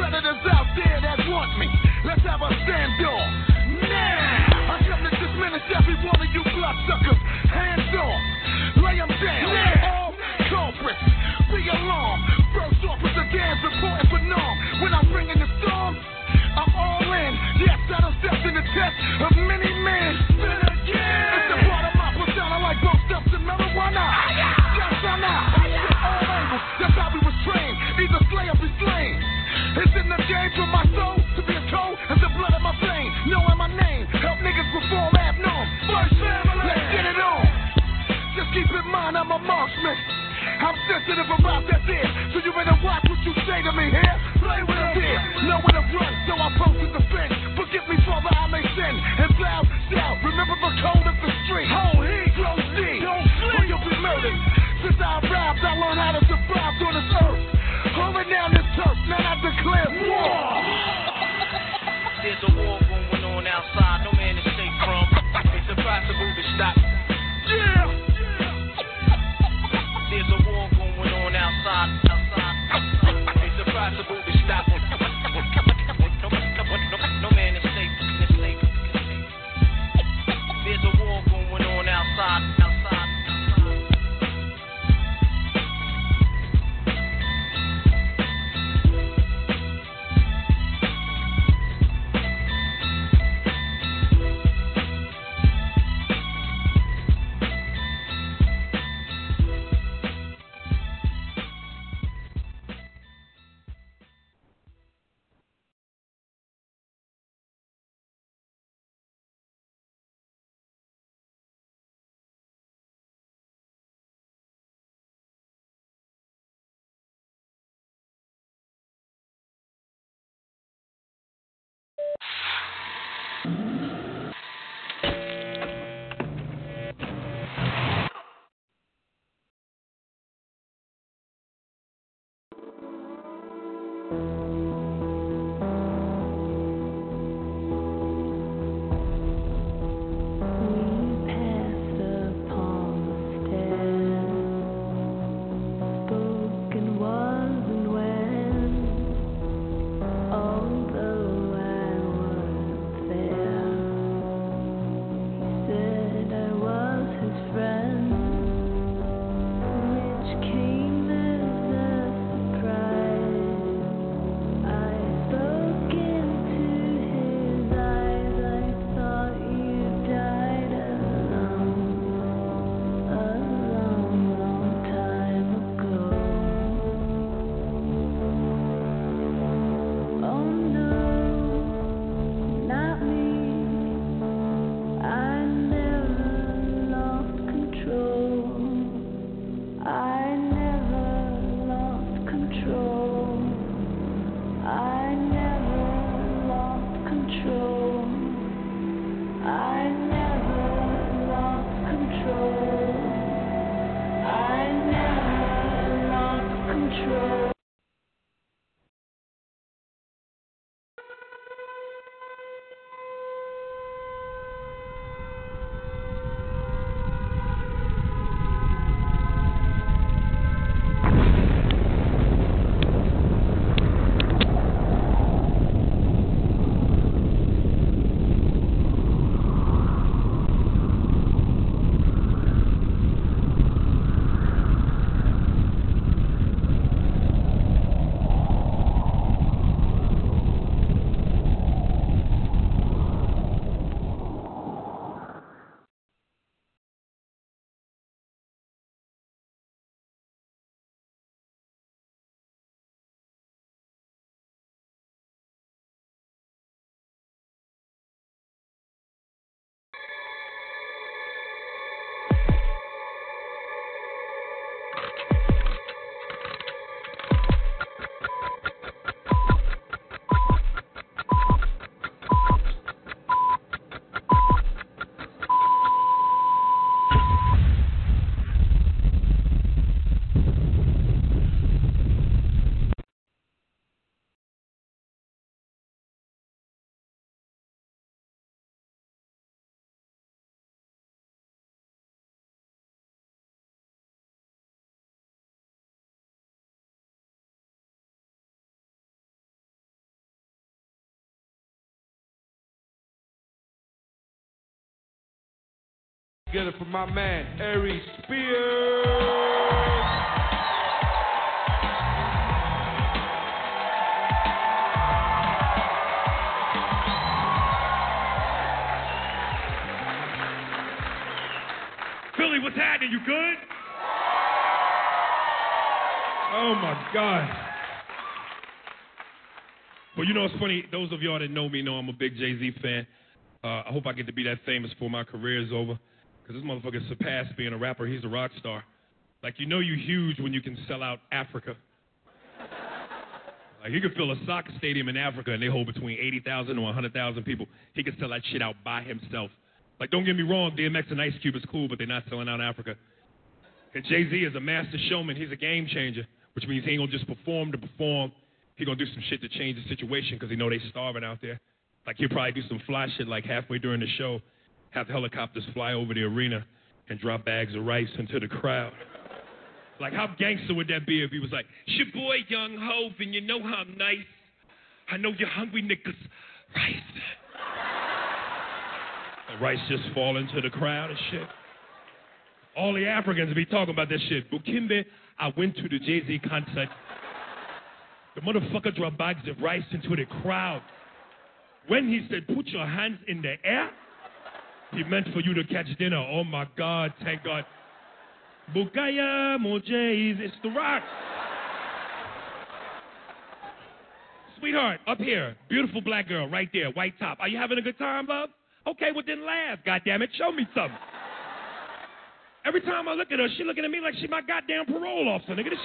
Speaker 59: Predators out there that want me? Let's have a standoff. Now! I come to diminish every one of you bloodsuckers. Hands off. Lay them down. All culprits. Be alarmed. First officer Gans reporting for norm. When I'm bringing the storm, I'm all in. Yes, I done stepped in the test of many men. My soul to be a as the blood of my. Knowing my name, help niggas perform abnorm. First family, let's get it on. Just keep in mind I'm a marksman. I'm sensitive about that there, so you better watch what you say to me here. Play with it here, know where to run, so I fence. Forgive me, Father, I may sin and down. Remember the code of the street. Hold he, close D, don't sleep, or you'll be murdered. Since I arrived, I learned how to survive on this earth. Holding down this turf, man, I declare war.
Speaker 60: There's a war going on outside, no man is safe from. It's impossible to stop.
Speaker 59: Yeah.
Speaker 60: There's a war going on outside, outside. It's impossible to stop.
Speaker 53: Get it from my man, Ari Spears.
Speaker 64: Philly, what's happening? You good? Oh my God. Well, you know it's funny. Those of y'all that know me know I'm a big Jay Z fan. Uh, I hope I get to be that famous before my career is over. Because this motherfucker surpassed being a rapper. He's a rock star. Like, you know you're huge when you can sell out Africa. Like, he could fill a soccer stadium in Africa and they hold between 80,000 to 100,000 people. He could sell that shit out by himself. Like, don't get me wrong, DMX and Ice Cube is cool, but they're not selling out Africa. And Jay Z is a master showman. He's a game changer, which means he ain't gonna just perform to perform. He gonna do some shit to change the situation because he know they starving out there. Like he'll probably do some fly shit like halfway during the show, have the helicopters fly over the arena and drop bags of rice into the crowd. Like how gangster would that be if he was like, "It's your boy Young Hove, and you know how I'm nice. I know you're hungry, niggas. Rice." And rice just fall into the crowd and shit. All the Africans be talking about that shit. Bukimbe, I went to the Jay Z concert. The motherfucker dropped bags of rice into the crowd. When he said, put your hands in the air, he meant for you to catch dinner. Oh my God, thank God. Bukaya Mojays, it's the rock. Sweetheart, up here, beautiful black girl, right there, white top. Are you having a good time, love? Okay, well then laugh, God damn it, Show me something. Every time I look at her, she looking at me like she my goddamn parole officer, nigga. This.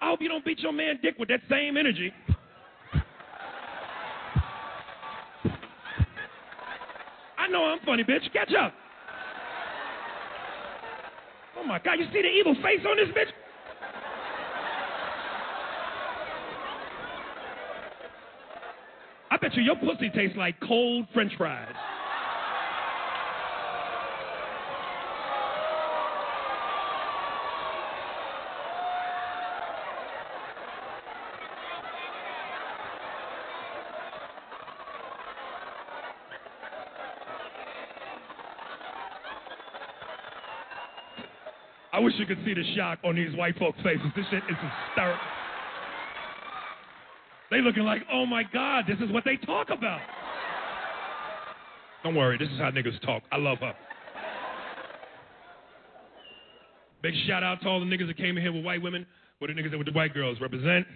Speaker 64: I hope you don't beat your man dick with that same energy. I know I'm funny, bitch. Catch up. Oh my God, you see the evil face on this bitch? I bet you your pussy tastes like cold french fries. I wish you could see the shock on these white folks' faces. This shit is hysterical. They looking like, oh my God, this is what they talk about. Don't worry, this is how niggas talk. I love her. Big shout out to all the niggas that came in here with white women, with the niggas that with the white girls represent.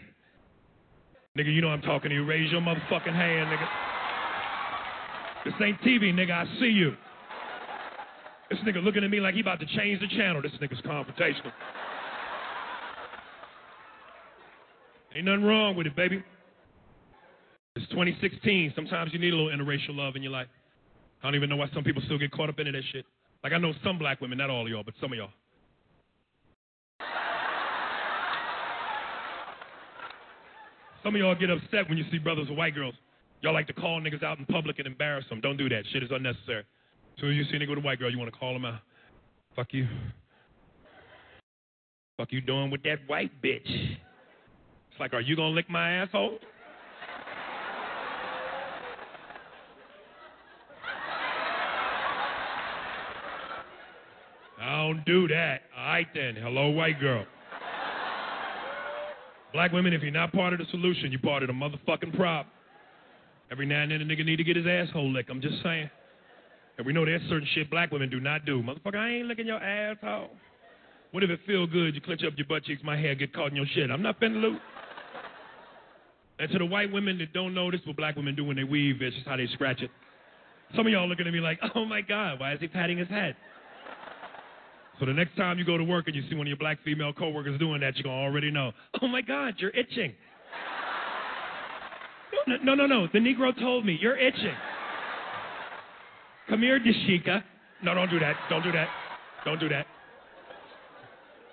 Speaker 64: Nigga, you know I'm talking to you. Raise your motherfucking hand, nigga. This ain't TV, nigga. I see you. This nigga looking at me like he about to change the channel. This nigga's confrontational. Ain't nothing wrong with it, baby. It's 2016. Sometimes you need a little interracial love in your life. I don't even know why some people still get caught up into that shit. Like I know some black women, not all of y'all, but some of y'all. Some of y'all get upset when you see brothers with white girls. Y'all like to call niggas out in public and embarrass them. Don't do that. Shit is unnecessary. As you see a nigga with white girl, you want to call him out. Fuck you. Fuck you doing with that white bitch? It's like, are you gonna lick my asshole? I don't do that. All right then. Hello, white girl. Black women, if you're not part of the solution, you're part of the motherfucking problem. Every now and then a nigga need to get his asshole licked. I'm just saying. And we know there's certain shit black women do not do. Motherfucker, I ain't licking your asshole. What if it feel good? You clench up your butt cheeks, my hair get caught in your shit. I'm not finna loot. And to the white women that don't know, this is what black women do when they weave. It's just how they scratch it. Some of y'all looking at me like, oh my God, why is he patting his head? So the next time you go to work and you see one of your black female coworkers doing that, you're going to already know, oh my God, you're itching. No, no, no, no. The Negro told me, you're itching. Come here, Dashika. No, don't do that. Don't do that. Don't do that.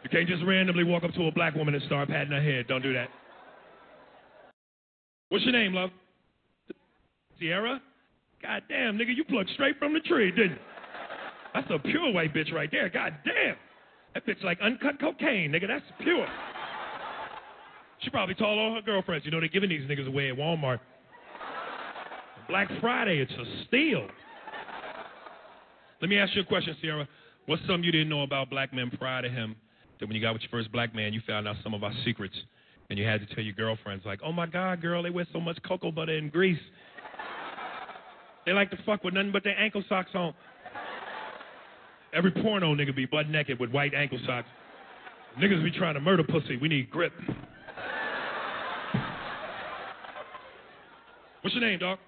Speaker 64: You can't just randomly walk up to a black woman and start patting her head. Don't do that. What's your name, love? Sierra? God damn, nigga, you plucked straight from the tree, didn't you? That's a pure white bitch right there. God damn. That bitch like uncut cocaine, nigga. That's pure. She probably told all her girlfriends, you know, they're giving these niggas away at Walmart. Black Friday, it's a steal. Let me ask you a question, Sierra. What's something you didn't know about black men prior to him that when you got with your first black man, you found out some of our secrets and you had to tell your girlfriends, like, oh my God, girl, they wear so much cocoa butter and grease. They like to fuck with nothing but their ankle socks on. Every porno nigga be butt naked with white ankle socks. Niggas be trying to murder pussy. We need grip. What's your name, dog?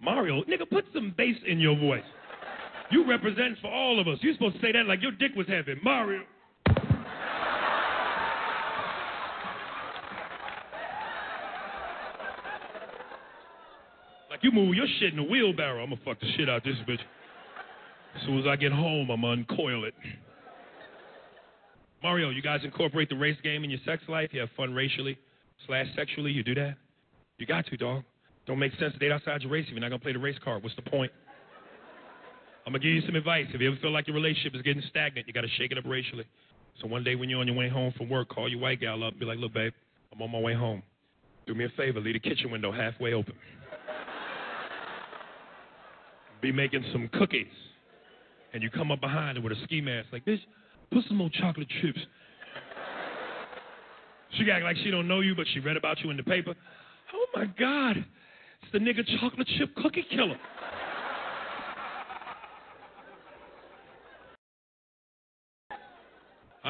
Speaker 64: Mario. Nigga, put some bass in your voice. You represent for all of us. You're supposed to say that like your dick was heavy. Mario. Like you move your shit in a wheelbarrow. I'm gonna fuck the shit out this bitch. As soon as I get home, I'm gonna uncoil it. Mario, you guys incorporate the race game in your sex life? You have fun racially slash sexually? You do that? You got to, dog. Don't make sense to date outside your race if you're not gonna play the race card. What's the point? I'm gonna give you some advice. If you ever feel like your relationship is getting stagnant, you gotta shake it up racially. So one day when you're on your way home from work, call your white gal up and be like, look, babe, I'm on my way home. Do me a favor, leave the kitchen window halfway open. Be making some cookies. And you come up behind her with a ski mask, like, bitch, put some more chocolate chips. She act like she don't know you, but she read about you in the paper. Oh my God, it's the nigga chocolate chip cookie killer.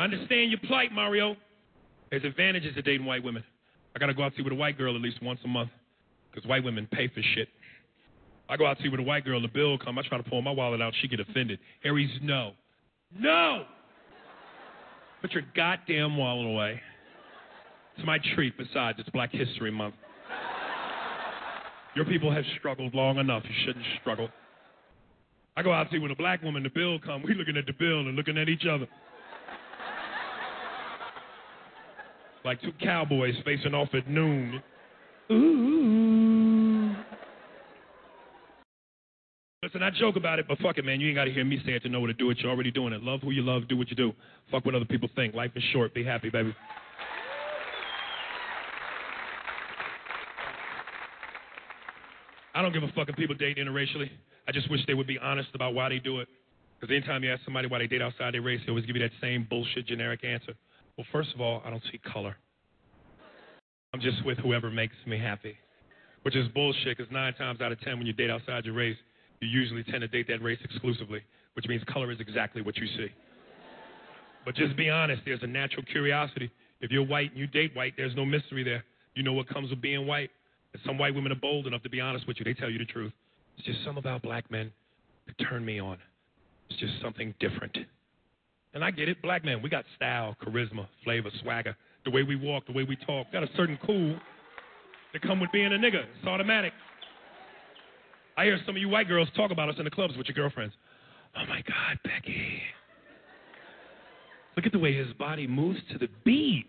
Speaker 64: I understand your plight, Mario. There's advantages to dating white women. I gotta go out to see with a white girl at least once a month, because white women pay for shit. I go out to see with a white girl, the bill come, I try to pull my wallet out, she get offended. Harry's no. No! Put your goddamn wallet away. It's my treat, besides, it's Black History Month. Your people have struggled long enough. You shouldn't struggle. I go out to see with a black woman, the bill come. We looking at the bill and looking at each other. Like two cowboys facing off at noon. Ooh. Listen, I joke about it, but fuck it, man. You ain't got to hear me say it to know what to do it. You're already doing it. Love who you love. Do what you do. Fuck what other people think. Life is short. Be happy, baby. I don't give a fuck if people date interracially. I just wish they would be honest about why they do it. Because anytime you ask somebody why they date outside their race, they always give you that same bullshit generic answer. Well, first of all, I don't see color. I'm just with whoever makes me happy. Which is bullshit, because nine times out of ten, when you date outside your race, you usually tend to date that race exclusively, which means color is exactly what you see. But just be honest, there's a natural curiosity. If you're white and you date white, there's no mystery there. You know what comes with being white. And some white women are bold enough to be honest with you. They tell you the truth. It's just some about black men that turn me on. It's just something different. And I get it. Black man, we got style, charisma, flavor, swagger. The way we walk, the way we talk. Got a certain cool that come with being a nigga. It's automatic. I hear some of you white girls talk about us in the clubs with your girlfriends. Oh my God, Becky. Look at the way his body moves to the beat.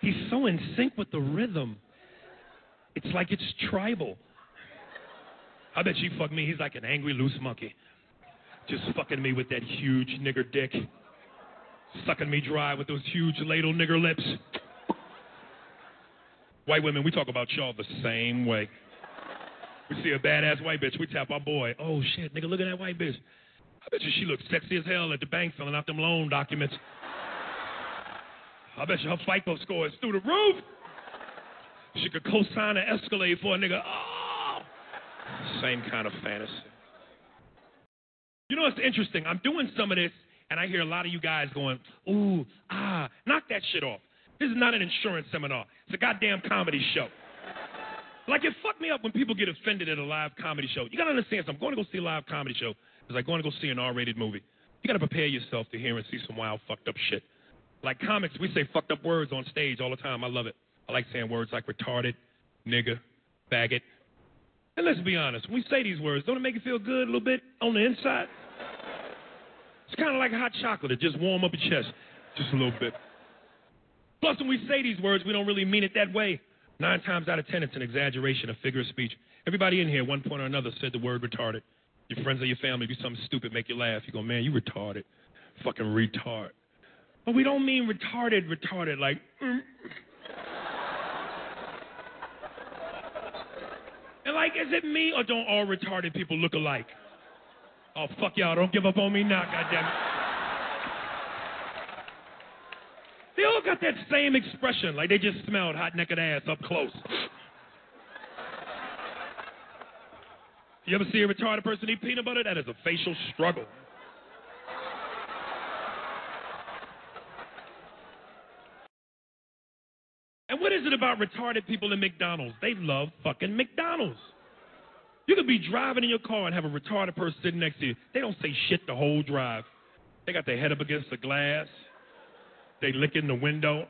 Speaker 64: He's so in sync with the rhythm. It's like it's tribal. I bet you fuck me. He's like an angry loose monkey. Just fucking me with that huge nigger dick. Sucking me dry with those huge ladle nigger lips. White women, we talk about y'all the same way. We see a badass white bitch, we tap our boy. Oh shit, nigga, look at that white bitch. I bet you she looks sexy as hell at the bank filling out them loan documents. I bet you her FICO score is through the roof. She could co-sign an Escalade for a nigga. Oh, same kind of fantasy. You know what's interesting? I'm doing some of this, and I hear a lot of you guys going, ooh, ah, knock that shit off. This is not an insurance seminar. It's a goddamn comedy show. Like it fucked me up when people get offended at a live comedy show. You gotta understand something. Going to go see a live comedy show is like going to go see an R-rated movie. You gotta prepare yourself to hear and see some wild fucked up shit. Like comics, we say fucked up words on stage all the time. I love it. I like saying words like retarded, nigga, faggot. And let's be honest, when we say these words, don't it make you feel good a little bit on the inside? It's kind of like hot chocolate. It just warm up your chest just a little bit. Plus, when we say these words, we don't really mean it that way. Nine times out of ten, it's an exaggeration, a figure of speech. Everybody in here, at one point or another, said the word retarded. Your friends or your family do something stupid, make you laugh. You go, man, you retarded. Fucking retard. But we don't mean retarded, retarded, like, mm. Like, is it me or don't all retarded people look alike? Oh, fuck y'all, don't give up on me now, goddammit. They all got that same expression, like they just smelled hot naked ass up close. You ever see a retarded person eat peanut butter? That is a facial struggle. And what is it about retarded people in McDonald's? They love fucking McDonald's. You could be driving in your car and have a retarded person sitting next to you. They don't say shit the whole drive. They got their head up against the glass. They licking the window.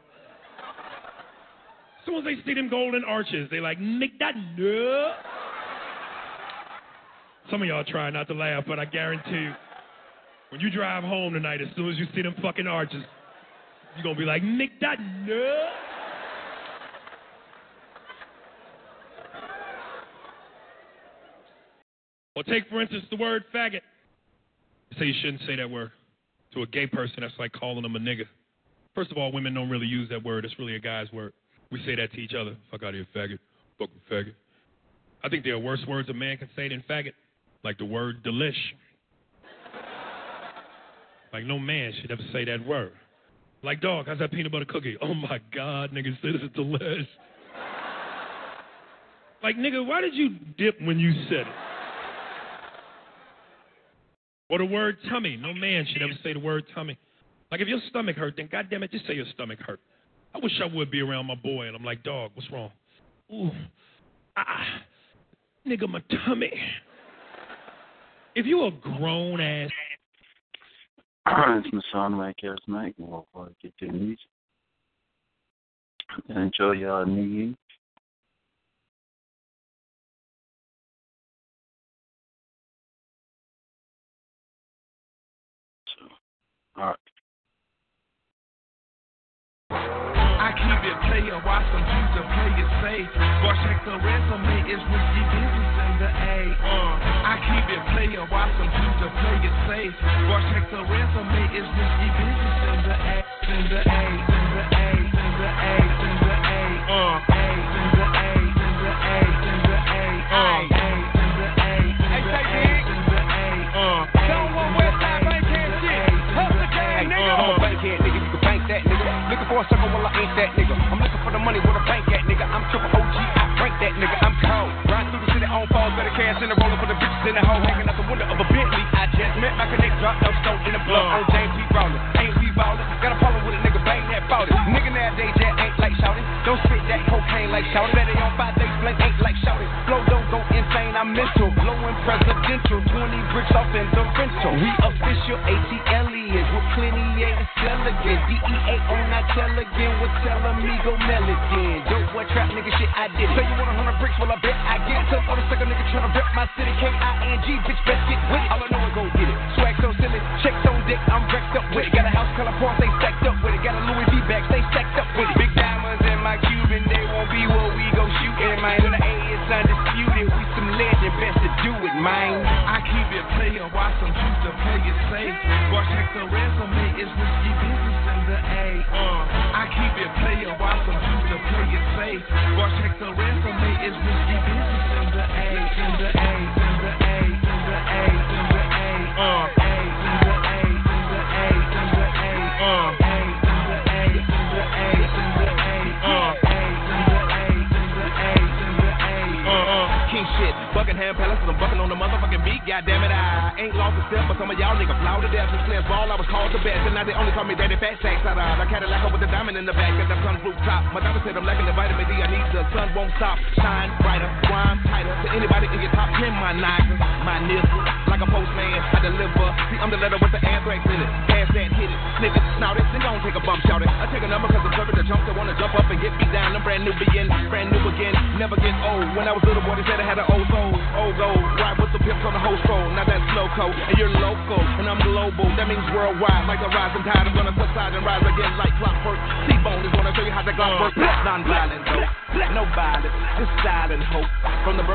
Speaker 64: As soon as they see them golden arches, they like, no. Some of y'all try not to laugh, but I guarantee you, when you drive home tonight, as soon as you see them fucking arches, you're gonna be like, Nick that no. Or take, for instance, the word faggot. You say you shouldn't say that word. To a gay person, that's like calling them a nigga. First of all, women don't really use that word. It's really a guy's word. We say that to each other. Fuck out of here, faggot. Fucking faggot. I think there are worse words a man can say than faggot, like the word delish. Like no man should ever say that word. Like dog, how's that peanut butter cookie? Oh my God, nigga, this is delish. Like nigga, why did you dip when you said it? Or the word tummy. No man should ever say the word tummy. Like if your stomach hurt, then goddamn it, just say your stomach hurt. I wish I would be around my boy, and I'm like, dog, what's wrong? Ooh, ah, nigga, my tummy. If you a grown ass.
Speaker 41: it's Mashawn Mike Charismatic. Get your music. And All right. I
Speaker 65: keep it player, watch them choose the players safe. But check the resume, it's risky business in the A. Uh, I keep it player, watch them choose the players safe. But check the resume, it's risky business in the A. In the A, in the A, in the A, in the A. Uh, A, in the
Speaker 66: A. Circle, well I ain't that nigga. Tell amigo Milligan. Dope boy trap nigga shit, I did it. Say you want a hundred bricks, well I bet I get it. Tough the second nigga tryna rep my city. K-I-N-G, bitch, now they only call me Daddy Fat Sacks. Out of the Cadillac with the diamond in the back, got the sun rooftop. My doctor said I'm lacking the vitamin D. I need the sun won't stop. Shine brighter, rhyme tighter. To anybody in your top ten, my niggas, my niggas. Like a postman, I deliver. See, I'm the letter with the anthrax in it. Pass that, hit it, sniff it, snout it, Then don't take a bump, shout it. I take a number cause I'm serving the jump that wanna jump up and get me down. I'm brand new begin, brand new again, never get old. When I was little boy, they said I had an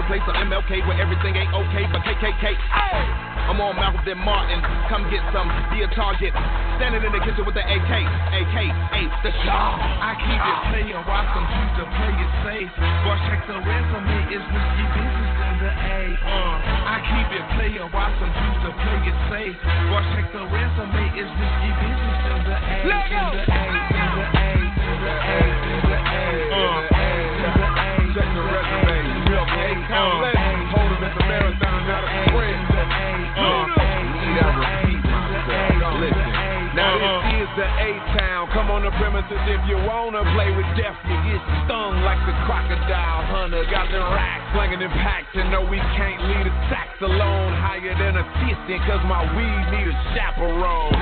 Speaker 66: Birthplace of MLK, where everything ain't okay, but KKK. Hey! I'm on Malcolm Martin. Come get some, be a target. Standing in the kitchen with the AK, AK, A, the shot.
Speaker 65: I keep it player, watch them choose to play it safe. Boy, check the resume, it's risky business in the A. Uh, I keep it player, watch them choose to play it safe. Boy, check the resume, it's risky business in the A. In the
Speaker 53: premises if you wanna play with death. You get stung like the crocodile hunter. Got the racks slinging in packs and no, we can't leave the sacks alone. Higher than assistant, cause my weed need a chaperone.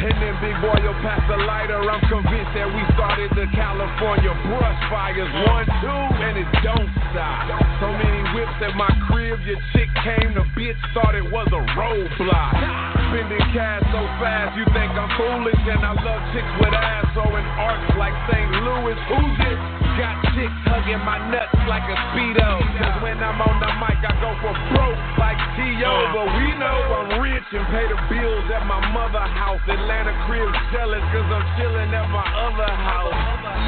Speaker 53: And then big boy, you'll pass the lighter. I'm convinced that we started the California brush fires. One, two, and it don't stop. So many whips at my crib, your chick came, the bitch thought it was a roadblock. Spending cash so fast, you think I'm foolish. And I love chicks with ass throwing arcs like St. Louis. Who's it? Got chicks hugging my nuts like a Speedo. Cause when I'm on the mic, I go for broke like T.O. But we know I'm rich and pay the bills at my mother house. Atlanta crib jealous cause I'm chilling at my other house.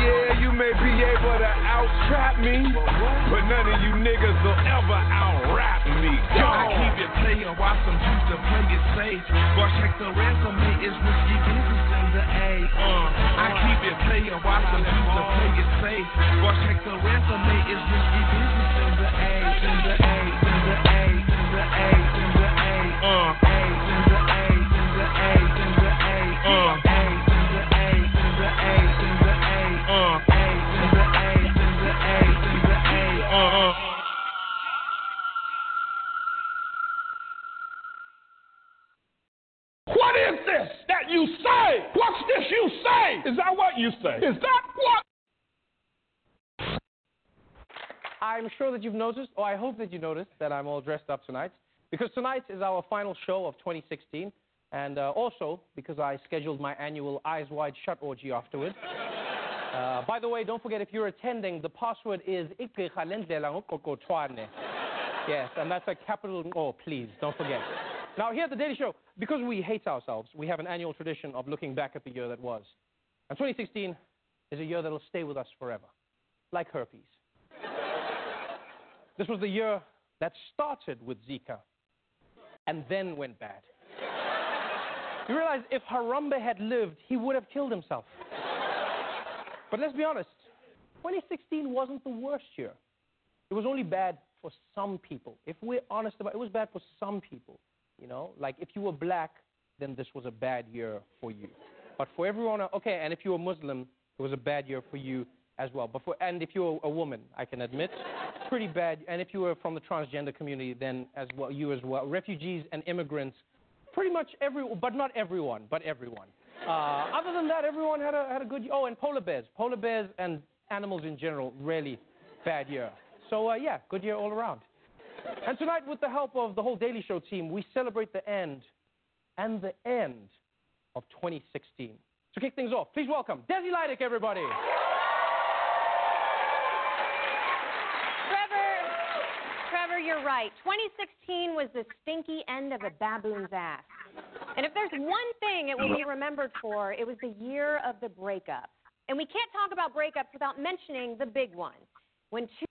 Speaker 53: Yeah, you may be able to out-trap me, but none of you niggas will ever out-rap me.
Speaker 65: I keep it player, watch them choose to play it safe. Boy, check the resume, it's risky business in the A. Uh, I keep it player, watch them choose to play it safe. Boy, check the resume, it's risky business in the A, in the A, in the A, in the A, in the A. Uh,
Speaker 66: What is this that you say? What's this you say? Is that what you say? Is that what?
Speaker 67: I'm sure that you've noticed, or I hope that you noticed, that I'm all dressed up tonight. Because tonight is our final show of 2016, and uh, also because I scheduled my annual Eyes Wide Shut orgy afterwards. Uh, by the way, don't forget if you're attending, the password is Yes, and that's a capital O, please, don't forget. Now, here at the Daily Show, because we hate ourselves, we have an annual tradition of looking back at the year that was. And 2016 is a year that'll stay with us forever, like herpes. this was the year that started with Zika and then went bad. You realize if Harambe had lived, he would have killed himself. But let's be honest, 2016 wasn't the worst year. It was only bad for some people. If we're honest about it, it was bad for some people. You know, like if you were black, then this was a bad year for you. But for everyone, okay, and if you were Muslim, it was a bad year for you as well. But for, and if you were a woman, I can admit, pretty bad. And if you were from the transgender community, then as well, you as well. Refugees and immigrants, pretty much every, but not everyone, but everyone. Uh, other than that, everyone had a, had a good year. Oh, and polar bears. Polar bears and animals in general, really bad year. So, uh, yeah, good year all around. And tonight, with the help of the whole Daily Show team, we celebrate the end and the end of 2016. To kick things off, please welcome Desi Lydic, everybody.
Speaker 9: Trevor, Trevor, you're right. 2016 was the stinky end of a baboon's ass. And if there's one thing it will be remembered for, it was the year of the breakup. And we can't talk about breakups without mentioning the big one. When two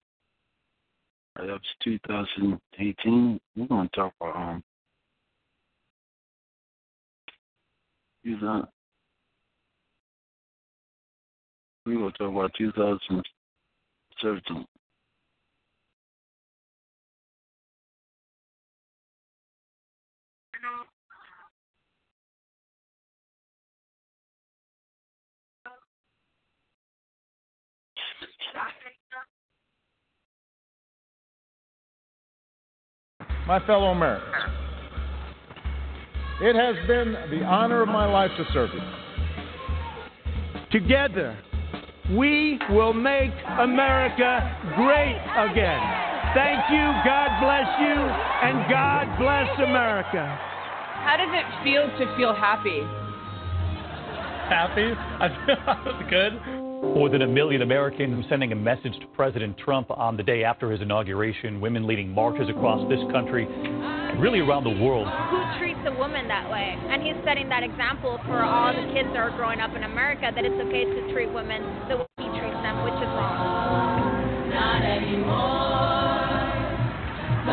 Speaker 41: That's 2018. We're gonna talk about um. Use that. We're gonna talk about 2017.
Speaker 68: My fellow Americans. It has been the honor of my life to serve you.
Speaker 69: Together, we will make America great again. Thank you, God bless you, and God bless America.
Speaker 70: How does it feel to feel happy?
Speaker 71: Happy? I feel good.
Speaker 72: More than a million Americans sending a message to President Trump on the day after his inauguration, women leading marches across this country and really around the world.
Speaker 9: Who treats a woman that way? And he's setting that example for all the kids that are growing up in America that it's okay to treat women the way he treats them, which is wrong.
Speaker 73: Not anymore.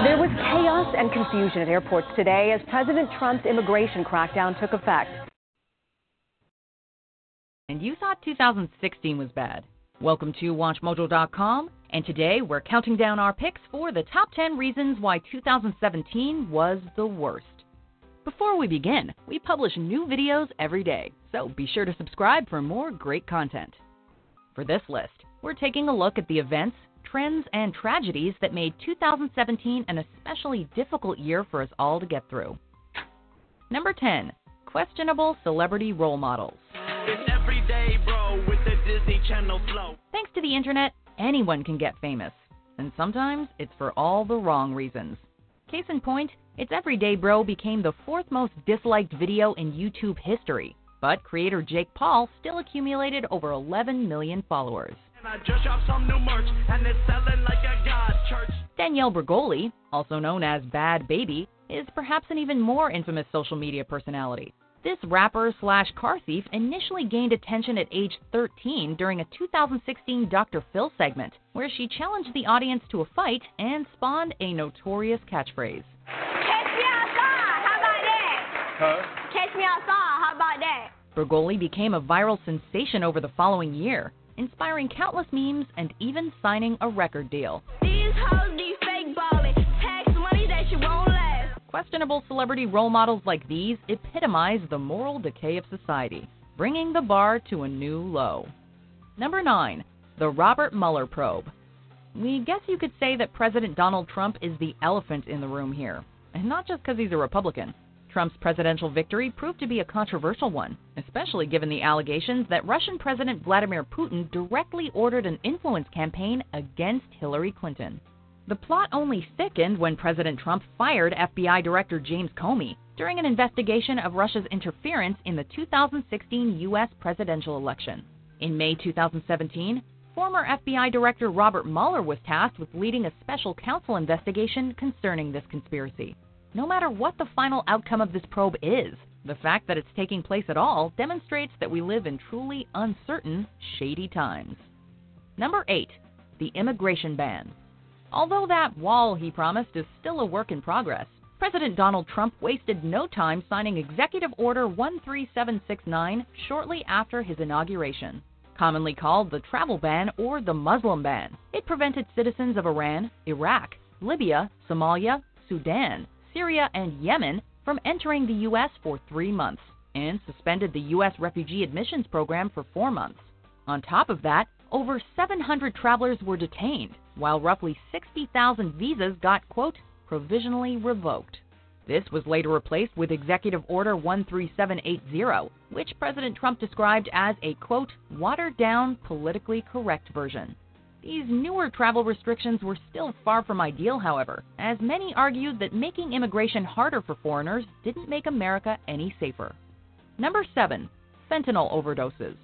Speaker 73: There was chaos and confusion at airports today as President Trump's immigration crackdown took effect.
Speaker 74: And you thought 2016 was bad. Welcome to WatchMojo.com, and today we're counting down our picks for the top 10 reasons why 2017 was the worst. Before we begin, we publish new videos every day, so be sure to subscribe for more great content. For this list, we're taking a look at the events, trends, and tragedies that made 2017 an especially difficult year for us all to get through. Number 10 Questionable Celebrity Role Models. Bro, Thanks to the internet, anyone can get famous. And sometimes it's for all the wrong reasons. Case in point, It's Everyday Bro became the fourth most disliked video in YouTube history. But creator Jake Paul still accumulated over 11 million followers. Danielle Bregoli, also known as Bhad Bhabie, is perhaps an even more infamous social media personality. This rapper slash car thief initially gained attention at age 13 during a 2016 Dr. Phil segment, where she challenged the audience to a fight and spawned a notorious catchphrase.
Speaker 9: Catch me outside. How about that?
Speaker 71: Huh?
Speaker 9: Catch me outside. How about that?
Speaker 74: Bregoli became a viral sensation over the following year, inspiring countless memes and even signing a record deal.
Speaker 9: These hoes be
Speaker 74: Questionable celebrity role models like these epitomize the moral decay of society, bringing the bar to a new low. Number 9. The Robert Mueller Probe. We guess you could say that President Donald Trump is the elephant in the room here, and not just because he's a Republican. Trump's presidential victory proved to be a controversial one, especially given the allegations that Russian President Vladimir Putin directly ordered an influence campaign against Hillary Clinton. The plot only thickened when President Trump fired FBI Director James Comey during an investigation of Russia's interference in the 2016 U.S. presidential election. In May 2017, former FBI Director Robert Mueller was tasked with leading a special counsel investigation concerning this conspiracy. No matter what the final outcome of this probe is, the fact that it's taking place at all demonstrates that we live in truly uncertain, shady times. Number 8. The immigration ban. Although that wall he promised is still a work in progress, President Donald Trump wasted no time signing Executive Order 13769 shortly after his inauguration. Commonly called the travel ban or the Muslim ban, it prevented citizens of Iran, Iraq, Libya, Somalia, Sudan, Syria, and Yemen from entering the U.S. for three months and suspended the U.S. refugee admissions program for four months. On top of that, over 700 travelers were detained, while roughly 60,000 visas got, quote, provisionally revoked. This was later replaced with Executive Order 13780, which President Trump described as a, quote, watered down, politically correct version. These newer travel restrictions were still far from ideal, however, as many argued that making immigration harder for foreigners didn't make America any safer. Number 7. Fentanyl overdoses.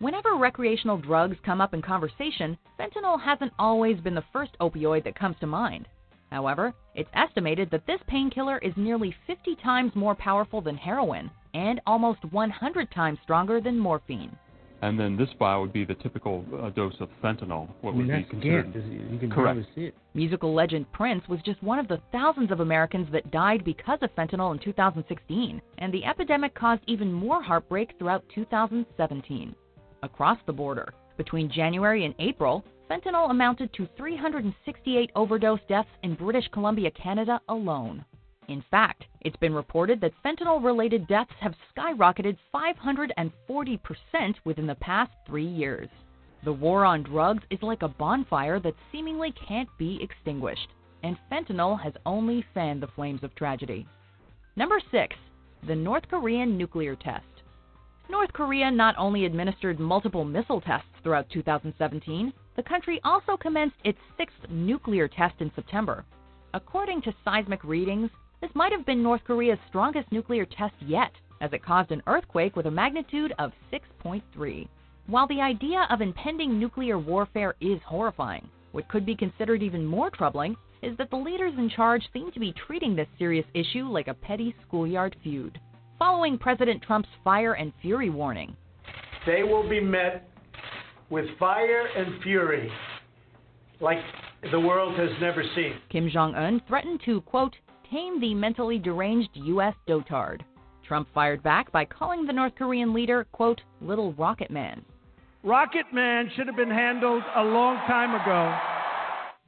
Speaker 74: Whenever recreational drugs come up in conversation, fentanyl hasn't always been the first opioid that comes to mind. However, it's estimated that this painkiller is nearly 50 times more powerful than heroin and almost 100 times stronger than morphine.
Speaker 75: And then this vial would be the typical uh, dose of fentanyl. What
Speaker 76: I mean,
Speaker 75: would be considered
Speaker 76: again, you can
Speaker 75: correct?
Speaker 76: see it.
Speaker 74: Musical legend Prince was just one of the thousands of Americans that died because of fentanyl in 2016, and the epidemic caused even more heartbreak throughout 2017. Across the border, between January and April, fentanyl amounted to 368 overdose deaths in British Columbia, Canada alone. In fact, it's been reported that fentanyl related deaths have skyrocketed 540% within the past three years. The war on drugs is like a bonfire that seemingly can't be extinguished, and fentanyl has only fanned the flames of tragedy. Number 6. The North Korean nuclear test. North Korea not only administered multiple missile tests throughout 2017, the country also commenced its sixth nuclear test in September. According to seismic readings, this might have been North Korea's strongest nuclear test yet, as it caused an earthquake with a magnitude of 6.3. While the idea of impending nuclear warfare is horrifying, what could be considered even more troubling is that the leaders in charge seem to be treating this serious issue like a petty schoolyard feud. Following President Trump's fire and fury warning,
Speaker 69: They will be met with fire and fury like the world has never seen.
Speaker 74: Kim Jong un threatened to, quote, tame the mentally deranged U.S. dotard. Trump fired back by calling the North Korean leader, quote, Little Rocket Man.
Speaker 69: Rocket Man should have been handled a long time ago.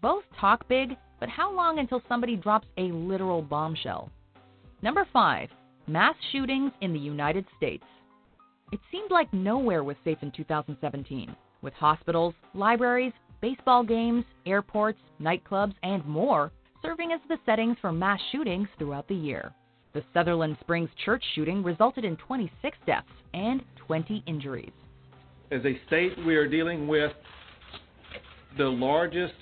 Speaker 74: Both talk big, but how long until somebody drops a literal bombshell? Number 5. Mass shootings in the United States. It seemed like nowhere was safe in 2017, with hospitals, libraries, baseball games, airports, nightclubs, and more serving as the settings for mass shootings throughout the year. The Sutherland Springs church shooting resulted in 26 deaths and 20 injuries.
Speaker 77: As a state, we are dealing with the largest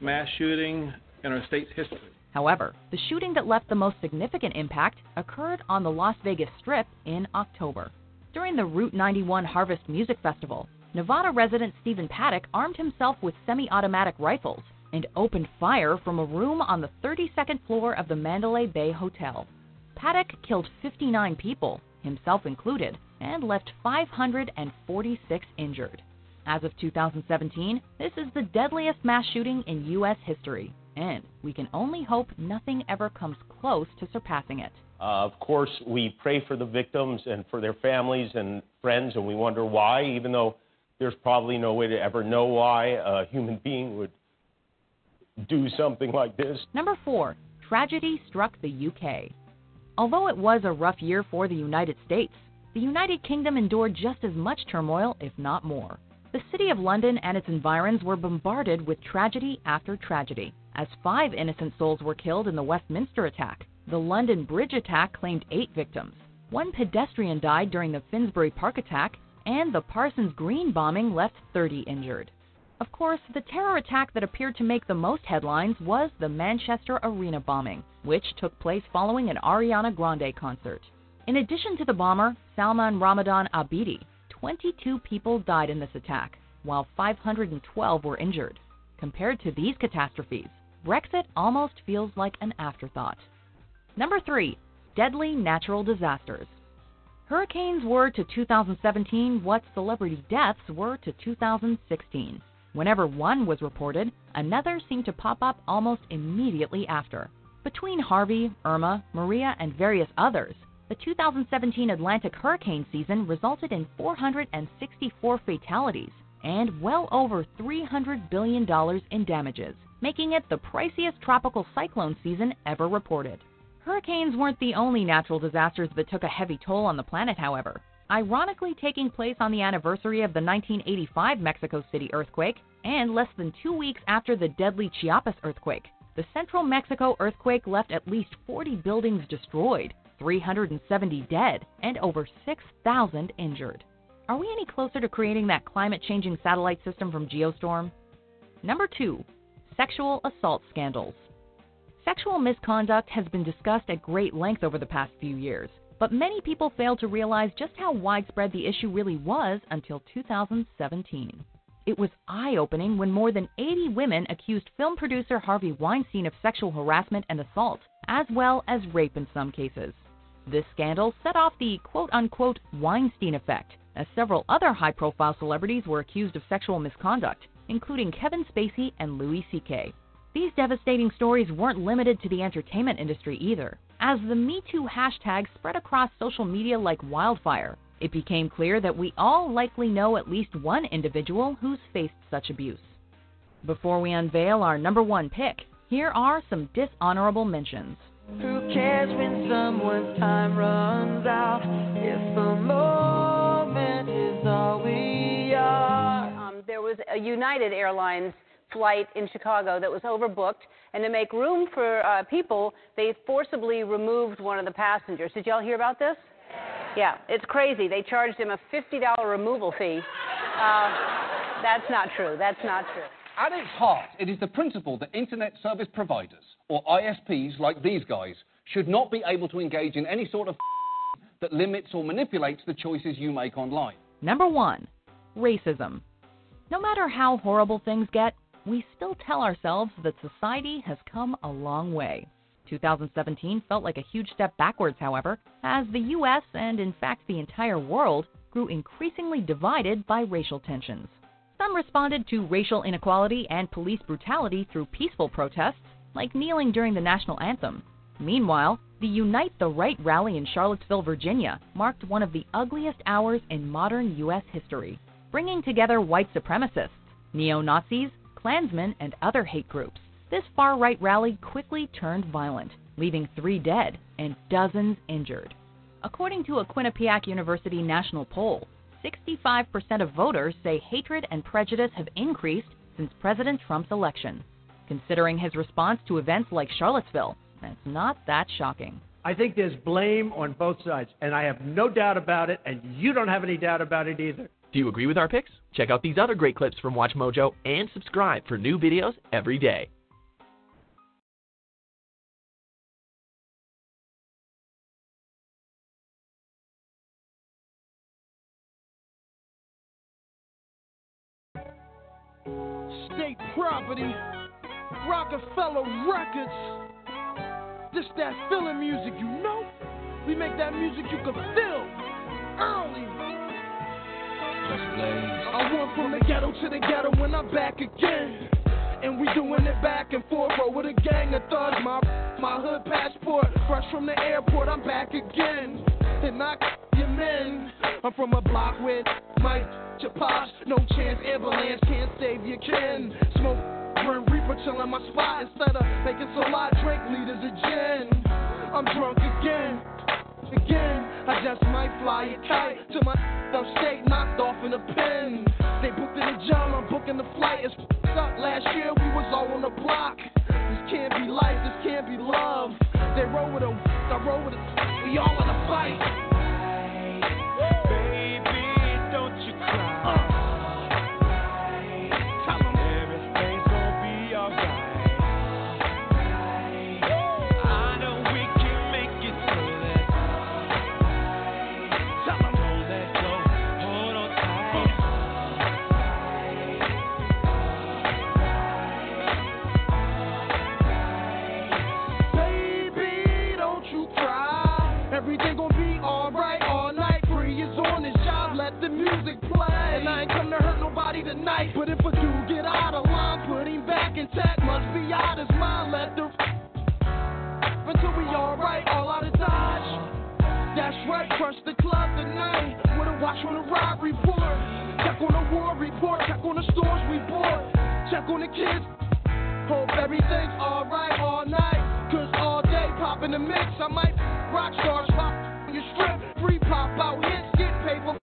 Speaker 77: mass shooting in our state's history.
Speaker 74: However, the shooting that left the most significant impact occurred on the Las Vegas Strip in October. During the Route 91 Harvest Music Festival, Nevada resident Stephen Paddock armed himself with semi automatic rifles and opened fire from a room on the 32nd floor of the Mandalay Bay Hotel. Paddock killed 59 people, himself included, and left 546 injured. As of 2017, this is the deadliest mass shooting in U.S. history, and we can only hope nothing ever comes close to surpassing it.
Speaker 78: Uh, of course, we pray for the victims and for their families and friends, and we wonder why, even though there's probably no way to ever know why a human being would do something like this.
Speaker 74: Number four, tragedy struck the UK. Although it was a rough year for the United States, the United Kingdom endured just as much turmoil, if not more. The city of London and its environs were bombarded with tragedy after tragedy, as five innocent souls were killed in the Westminster attack. The London Bridge attack claimed eight victims. One pedestrian died during the Finsbury Park attack, and the Parsons Green bombing left 30 injured. Of course, the terror attack that appeared to make the most headlines was the Manchester Arena bombing, which took place following an Ariana Grande concert. In addition to the bomber, Salman Ramadan Abedi, 22 people died in this attack, while 512 were injured. Compared to these catastrophes, Brexit almost feels like an afterthought. Number 3. Deadly natural disasters. Hurricanes were to 2017 what celebrity deaths were to 2016. Whenever one was reported, another seemed to pop up almost immediately after. Between Harvey, Irma, Maria, and various others, the 2017 Atlantic hurricane season resulted in 464 fatalities and well over $300 billion in damages, making it the priciest tropical cyclone season ever reported. Hurricanes weren't the only natural disasters that took a heavy toll on the planet, however. Ironically, taking place on the anniversary of the 1985 Mexico City earthquake and less than two weeks after the deadly Chiapas earthquake, the central Mexico earthquake left at least 40 buildings destroyed, 370 dead, and over 6,000 injured. Are we any closer to creating that climate changing satellite system from Geostorm? Number two, sexual assault scandals. Sexual misconduct has been discussed at great length over the past few years, but many people fail to realize just how widespread the issue really was until 2017. It was eye opening when more than 80 women accused film producer Harvey Weinstein of sexual harassment and assault, as well as rape in some cases. This scandal set off the quote unquote Weinstein effect, as several other high profile celebrities were accused of sexual misconduct, including Kevin Spacey and Louis C.K. These devastating stories weren't limited to the entertainment industry either. As the Me Too hashtag spread across social media like wildfire, it became clear that we all likely know at least one individual who's faced such abuse. Before we unveil our number one pick, here are some dishonorable mentions.
Speaker 76: Who cares when someone's time runs out? If the moment is all we
Speaker 11: there was a United Airlines flight in Chicago that was overbooked, and to make room for uh, people, they forcibly removed one of the passengers. Did y'all hear about this? Yeah, it's crazy. They charged him a $50 removal fee. Uh, that's not true. That's not true.
Speaker 79: At its heart, it is the principle that internet service providers, or ISPs like these guys, should not be able to engage in any sort of that limits or manipulates the choices you make online.
Speaker 74: Number one, racism. No matter how horrible things get, we still tell ourselves that society has come a long way. 2017 felt like a huge step backwards, however, as the U.S. and, in fact, the entire world grew increasingly divided by racial tensions. Some responded to racial inequality and police brutality through peaceful protests, like kneeling during the national anthem. Meanwhile, the Unite the Right rally in Charlottesville, Virginia, marked one of the ugliest hours in modern U.S. history, bringing together white supremacists, neo Nazis, Klansmen, and other hate groups. This far right rally quickly turned violent, leaving three dead and dozens injured. According to a Quinnipiac University national poll, 65% of voters say hatred and prejudice have increased since President Trump's election. Considering his response to events like Charlottesville, that's not that shocking.
Speaker 20: I think there's blame on both sides, and I have no doubt about it, and you don't have any doubt about it either.
Speaker 80: Do you agree with our picks? Check out these other great clips from WatchMojo and subscribe for new videos every day.
Speaker 59: State property, Roc-A-Fella Records. This that feeling music, you know? We make that music you can feel early. I went from the ghetto to the ghetto when I'm back again. And we doing it back and forth, bro, with a gang of thugs. My my hood passport, fresh from the airport, I'm back again. And I your men. I'm from a block with Mike Chaposh, no chance, ambulance can't save your kin. Smoke, burn reaper, chillin' my spot instead of making so lot, drink liters of gin. I'm drunk again again. I just might fly a kite to my upstate, knocked off in a pen. They booked in the job, I'm booking the flight. It's up. Last year we was all on the block. This can't be life, this can't be love. They roll with a, I roll with a, we all in a fight. Night. But if a dude get out of line, put him back intact. Must be out his mind. Let the until we alright, all out of dodge. That's right, crush the club tonight. With a watch on the ride report. Check on the war report. Check on the stores we bought. Check on the kids. Hope everything's alright all night. Cause all day pop in the mix. I might rock stars pop on your strip. Free pop out hits, get paper.